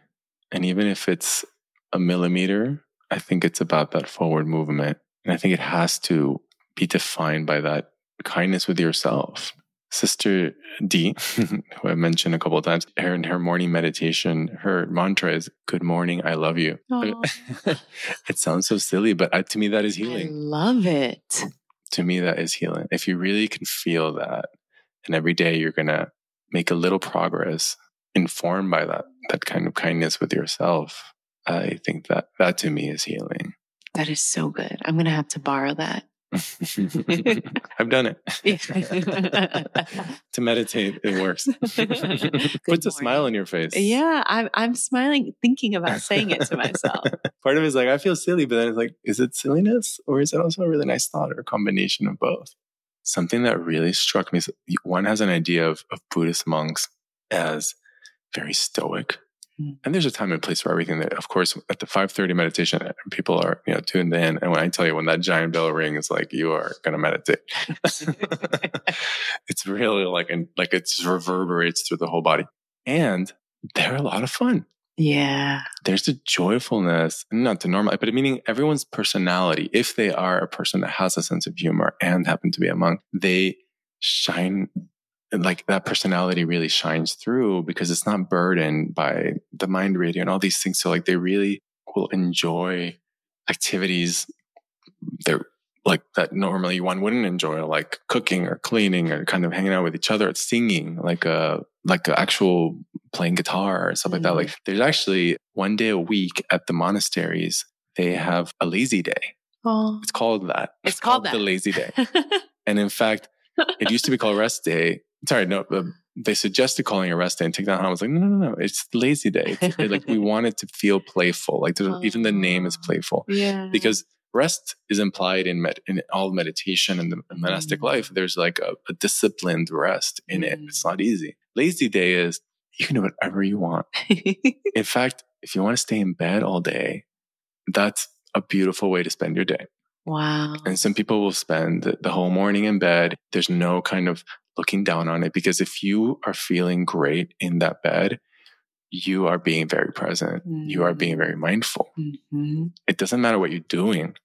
And even if it's a millimeter, I think it's about that forward movement. And I think it has to be defined by that kindness with yourself. Sister D, who I mentioned a couple of times, her in her morning meditation, her mantra is "Good morning, I love you." it sounds so silly, but I, to me that is healing. I love it. To me, that is healing. If you really can feel that, and every day you're gonna make a little progress, informed by that that kind of kindness with yourself, I think that that to me is healing. That is so good. I'm gonna have to borrow that. I've done it. to meditate, it works. Puts a smile on your face. Yeah, I'm I'm smiling thinking about saying it to myself. Part of it is like I feel silly, but then it's like, is it silliness or is it also a really nice thought or a combination of both? Something that really struck me is one has an idea of, of Buddhist monks as very stoic. And there's a time and place for everything. That, of course, at the 5:30 meditation, uh, people are you know tuned in, and when I tell you when that giant bell rings, like you are going to meditate. it's really like and like it just reverberates through the whole body, and they're a lot of fun. Yeah, there's a joyfulness, not to normal, but meaning everyone's personality. If they are a person that has a sense of humor and happen to be a monk, they shine like that personality really shines through because it's not burdened by the mind radio and all these things. So like they really will enjoy activities they're like that normally one wouldn't enjoy, like cooking or cleaning or kind of hanging out with each other, it's singing, like a like a actual playing guitar or stuff mm-hmm. like that. Like there's actually one day a week at the monasteries, they have a lazy day Oh, It's called that. It's called the that. lazy day. And in fact, it used to be called rest day. Sorry, no, uh, they suggested calling it rest day, and Thich Nhat Hanh was like, no, no, no, no, it's lazy day. It's, like we want it to feel playful. Like there's- even the name is Oh. playful yeah. because rest is implied in med- in all meditation and the monastic Mm. life. There's like a, a disciplined rest in it. Mm. It's not easy. Lazy day is you can do whatever you want. In fact, if you want to stay in bed all day, that's a beautiful way to spend your day. wow. And some people will spend the whole morning in bed. There's no kind of looking down on it because if you are feeling great in that bed, you are being very present. You are being very mindful. Mhm. It doesn't matter what you're doing,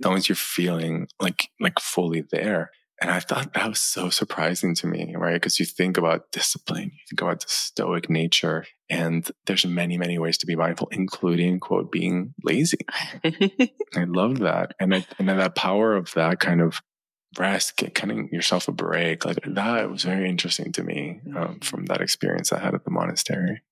as long as you're feeling like like fully there. And I thought that was so surprising to me, right? Because you think about discipline, you think about the stoic nature, and there's many, many ways to be mindful, including quote being lazy. I love that. And I, and that power of that kind of rest, get- cutting yourself a break, like that was very interesting to me um, from that experience I had at the monastery.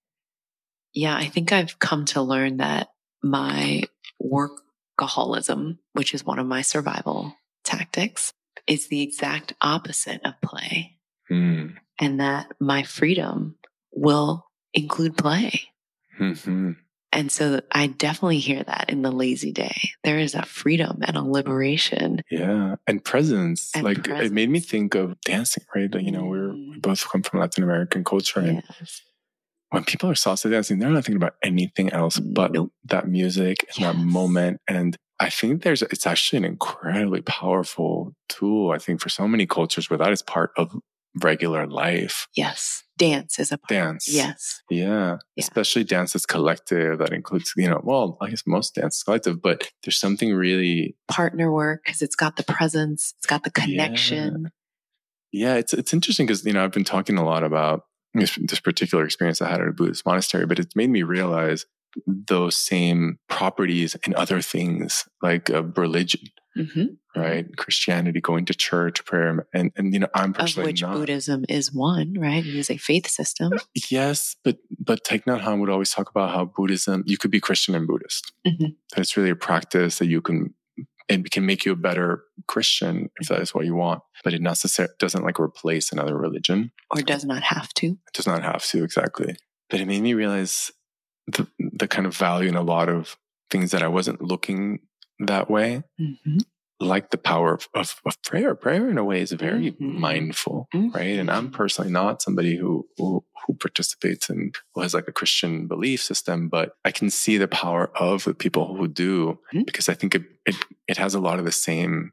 yeah, I think I've come to learn that my workaholism, which is one of my survival tactics, is the exact opposite of play. Hmm. And that my freedom will include play. Mhm. And so I definitely hear that in the lazy day. There is a freedom and a liberation. Yeah. And presence. And like it made me think of dancing, right? Like, you know, we're, we Mm. both come from Latin American culture. And Yes. when people are salsa dancing, they're not thinking about anything else but Nope. that music and that moment. And I think there's, it's actually an incredibly powerful tool. I think for so many cultures where that is part of regular life. Yes. Dance is a part. Dance. Yes. Yeah. Yeah. Especially dance that's collective that includes, you know, well, I guess most dance is collective, but there's something really, Partner work because it's got the presence, it's got the connection. yeah, it's, it's interesting because, you know, I've been talking a lot about this, this particular experience I had at a Buddhist monastery, but it's made me realize those same properties in other things like uh, religion, hmm right? Christianity, going to church, prayer. And, and, you know, I'm Of which not. Buddhism is one, right? It is a faith system. Yes, but but Thich Nhat Hanh would always talk about how Buddhism you could be Christian and Buddhist. Mhm. That it's really a practice that you can it can make you a better Christian if that is what you want. But it necessarily doesn't like replace another religion. Or does not have to. It does not have to exactly. But it made me realize the the kind of value in a lot of things that I wasn't looking that way. hmm Like the power of, of, of prayer. Prayer in a way is very Mhm. mindful, right? And I'm Mhm. personally not somebody who, who who participates in who has like a Christian belief system, but I can see the power of the people who do Mhm. because I think it it it has a lot of the same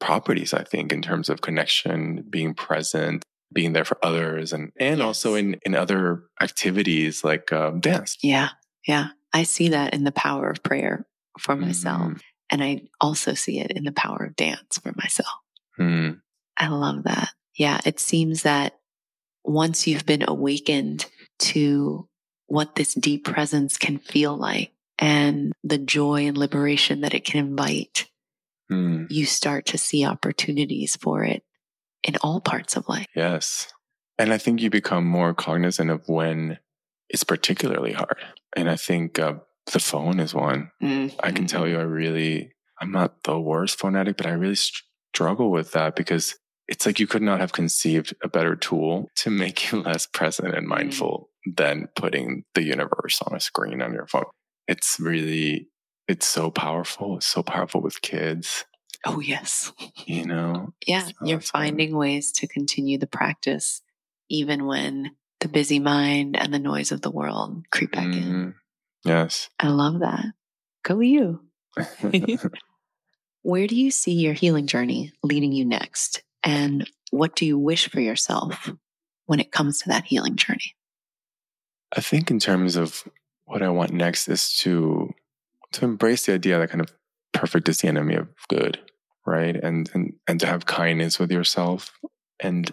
properties. I think in terms of connection, being present, being there for others, and and also in in other activities like um, dance. Yeah. Yeah. I see that in the power of prayer for myself. Mhm. And I also see it in the power of dance for myself. Mm. I love that. Yeah. It seems that once you've been awakened to what this deep presence can feel like and the joy and liberation that it can invite, Mm. you start to see opportunities for it in all parts of life. Yes. And I think you become more cognizant of when it's particularly hard. And I think uh, the phone is one. I can tell you, I really, I'm not the worst phone addict, but I really str- struggle with that because it's like you could not have conceived a better tool to make you less present and mindful than putting the universe on a screen on your phone. It's really, it's so powerful. It's so powerful with kids, Oh, yes. you know? Yeah. So You're fun. finding ways to continue the practice even when the busy mind and the noise of the world creep back in. Mhm. Yes. I love that. Go you. Where do you see your healing journey leading you next? And what do you wish for yourself when it comes to that healing journey? I think in terms of what I want next is to to embrace the idea that kind of perfect is the enemy of good, right? And and and to have kindness with yourself and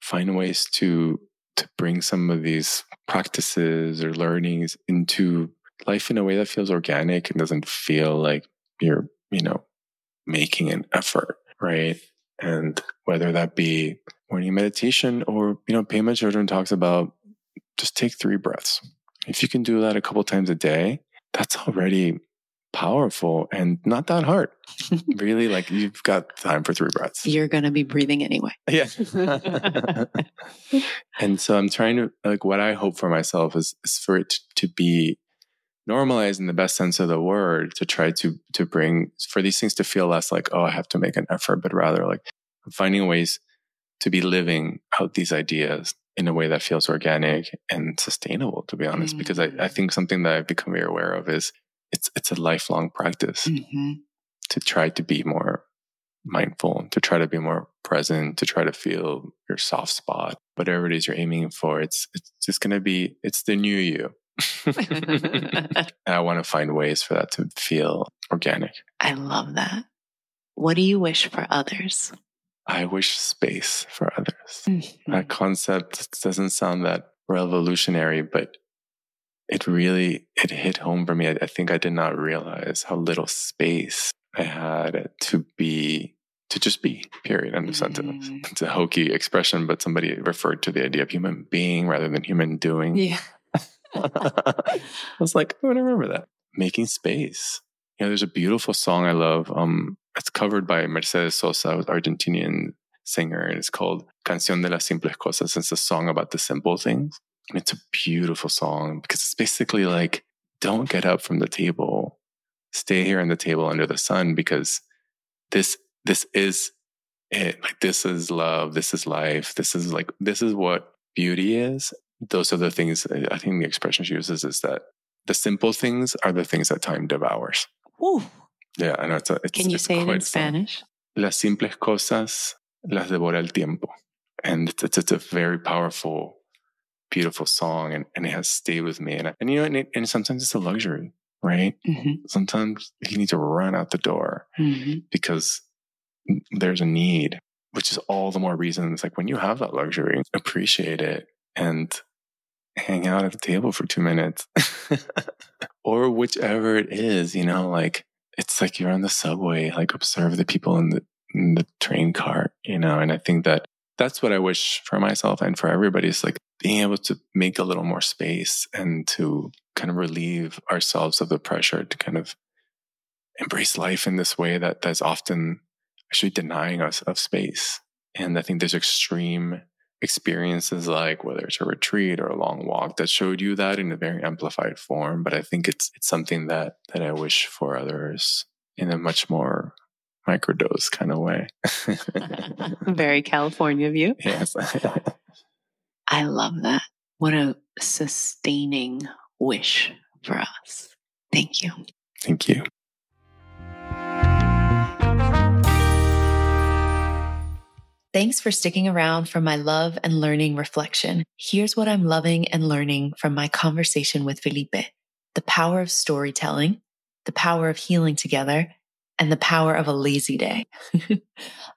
find ways to to bring some of these practices or learnings into life in a way that feels organic and doesn't feel like you're, you know, making an effort, right? And whether that be morning meditation or, you know, Pema Chodron talks about just take three breaths. If you can do that a couple times a day, that's already powerful and not that hard. really, like you've got time for three breaths. You're going to be breathing anyway. Yeah. and so I'm trying to, like, what I hope for myself is, is for it to be normalized in the best sense of the word to try to to bring for these things to feel less like oh i have to make an effort but rather like finding ways to be living out these ideas in a way that feels organic and sustainable to be honest mm-hmm. because I, I mm. think something that i've become very aware of is it's it's a lifelong practice mm-hmm. to try to be more mindful to try to be more present to try to feel your soft spot whatever it is you're aiming for it's it's just going to be it's the new you i want to find ways for that to feel organic i love that what do you wish for others I wish space for others. Mm-hmm. That concept doesn't sound that revolutionary, but it really it hit home for me. I, I think I did not realize how little space I had to be to just be, period, end of sentence. It's a hokey expression, but somebody referred to the idea of human being rather than human doing. Yeah. I was like, I'm gonna remember that. Making space. You know, there's a beautiful song I love. Um, it's covered by Mercedes Sosa, Argentinian singer, and it's called Canción de las Simples Cosas. It's a song about the simple things. It's a beautiful song because it's basically like, don't get up from the table. Stay here on the table under the sun because this this is it. Like this is love. This is life. This is like this is what beauty is. Those are the things I think the expression she uses is that the simple things are the things that time devours. Ooh. Yeah, I know. It's a, it's, Can you say it in Spanish? Las simples cosas las devora el tiempo. And it's, it's, it's a very powerful, beautiful song. And, and it has stayed with me. And, and you know, and, it, and sometimes it's a luxury, right? Mm-hmm. Sometimes you need to run out the door mm-hmm. because there's a need, which is all the more reason. It's like when you have that luxury, appreciate it and hang out at the table for two minutes or whichever it is, you know, like it's like you're on the subway, like observe the people in the, in the train car, you know, and I think that that's what I wish for myself and for everybody is like being able to make a little more space and to kind of relieve ourselves of the pressure to kind of embrace life in this way that that's often actually denying us of space. And I think there's extreme experiences like whether it's a retreat or a long walk that showed you that in a very amplified form but i think it's it's something that that i wish for others in a much more microdose kind of way. Very california view. Yes i love that. What a sustaining wish for us. Thank you. Thank you. Thanks for sticking around for my love and learning reflection. Here's what I'm loving and learning from my conversation with Felipe. The power of storytelling, the power of healing together, and the power of a lazy day.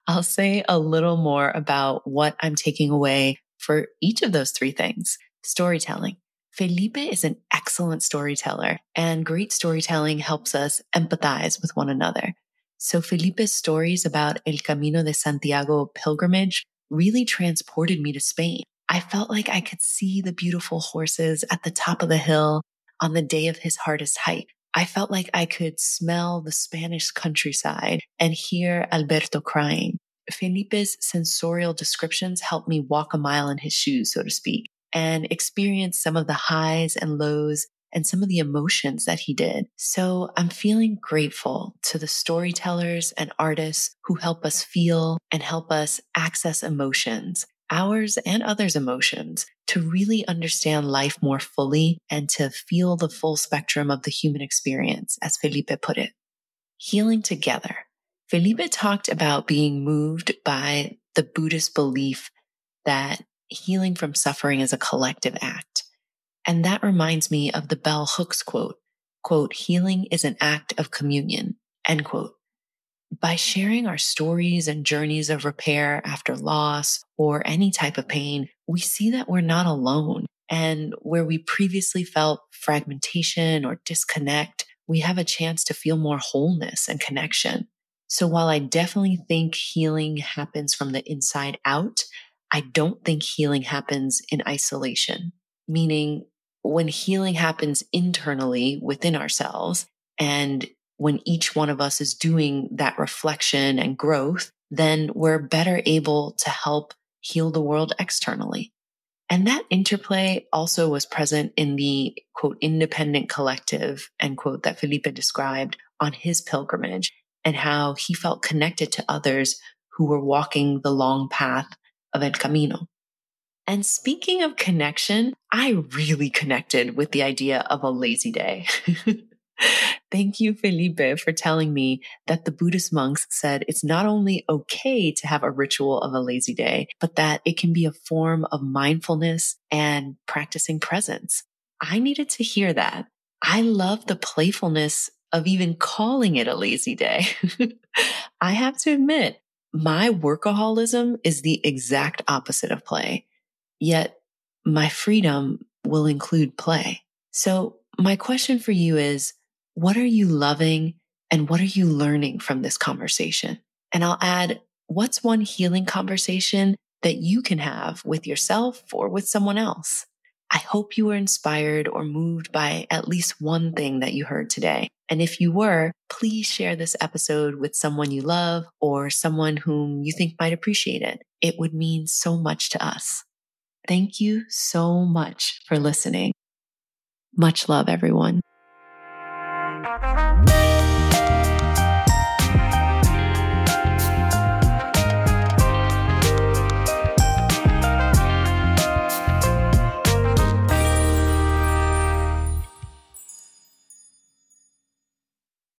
I'll say a little more about what I'm taking away for each of those three things. Storytelling. Felipe is an excellent storyteller, and great storytelling helps us empathize with one another. So Felipe's stories about El Camino de Santiago pilgrimage really transported me to Spain. I felt like I could see the beautiful horses at the top of the hill on the day of his hardest hike. I felt like I could smell the Spanish countryside and hear Alberto crying. Felipe's sensorial descriptions helped me walk a mile in his shoes, so to speak, and experience some of the highs and lows and some of the emotions that he did. So I'm feeling grateful to the storytellers and artists who help us feel and help us access emotions, ours and others' emotions, to really understand life more fully and to feel the full spectrum of the human experience, as Felipe put it. Healing together. Felipe talked about being moved by the Buddhist belief that healing from suffering is a collective act. And that reminds me of the bell hooks quote, quote, healing is an act of communion, end quote. By sharing our stories and journeys of repair after loss or any type of pain, we see that we're not alone. And where we previously felt fragmentation or disconnect, we have a chance to feel more wholeness and connection. So while I definitely think healing happens from the inside out, I don't think healing happens in isolation, meaning when healing happens internally within ourselves and when each one of us is doing that reflection and growth, then we're better able to help heal the world externally. And that interplay also was present in the quote, independent collective, end quote, that Felipe described on his pilgrimage and how he felt connected to others who were walking the long path of El Camino. And speaking of connection, I really connected with the idea of a lazy day. Thank you, Felipe, for telling me that the Buddhist monks said it's not only okay to have a ritual of a lazy day, but that it can be a form of mindfulness and practicing presence. I needed to hear that. I love the playfulness of even calling it a lazy day. I have to admit, my workaholism is the exact opposite of play. Yet my freedom will include play. So my question for you is, what are you loving and what are you learning from this conversation? And I'll add, what's one healing conversation that you can have with yourself or with someone else? I hope you were inspired or moved by at least one thing that you heard today. And if you were, please share this episode with someone you love or someone whom you think might appreciate it. It would mean so much to us. Thank you so much for listening. Much love, everyone.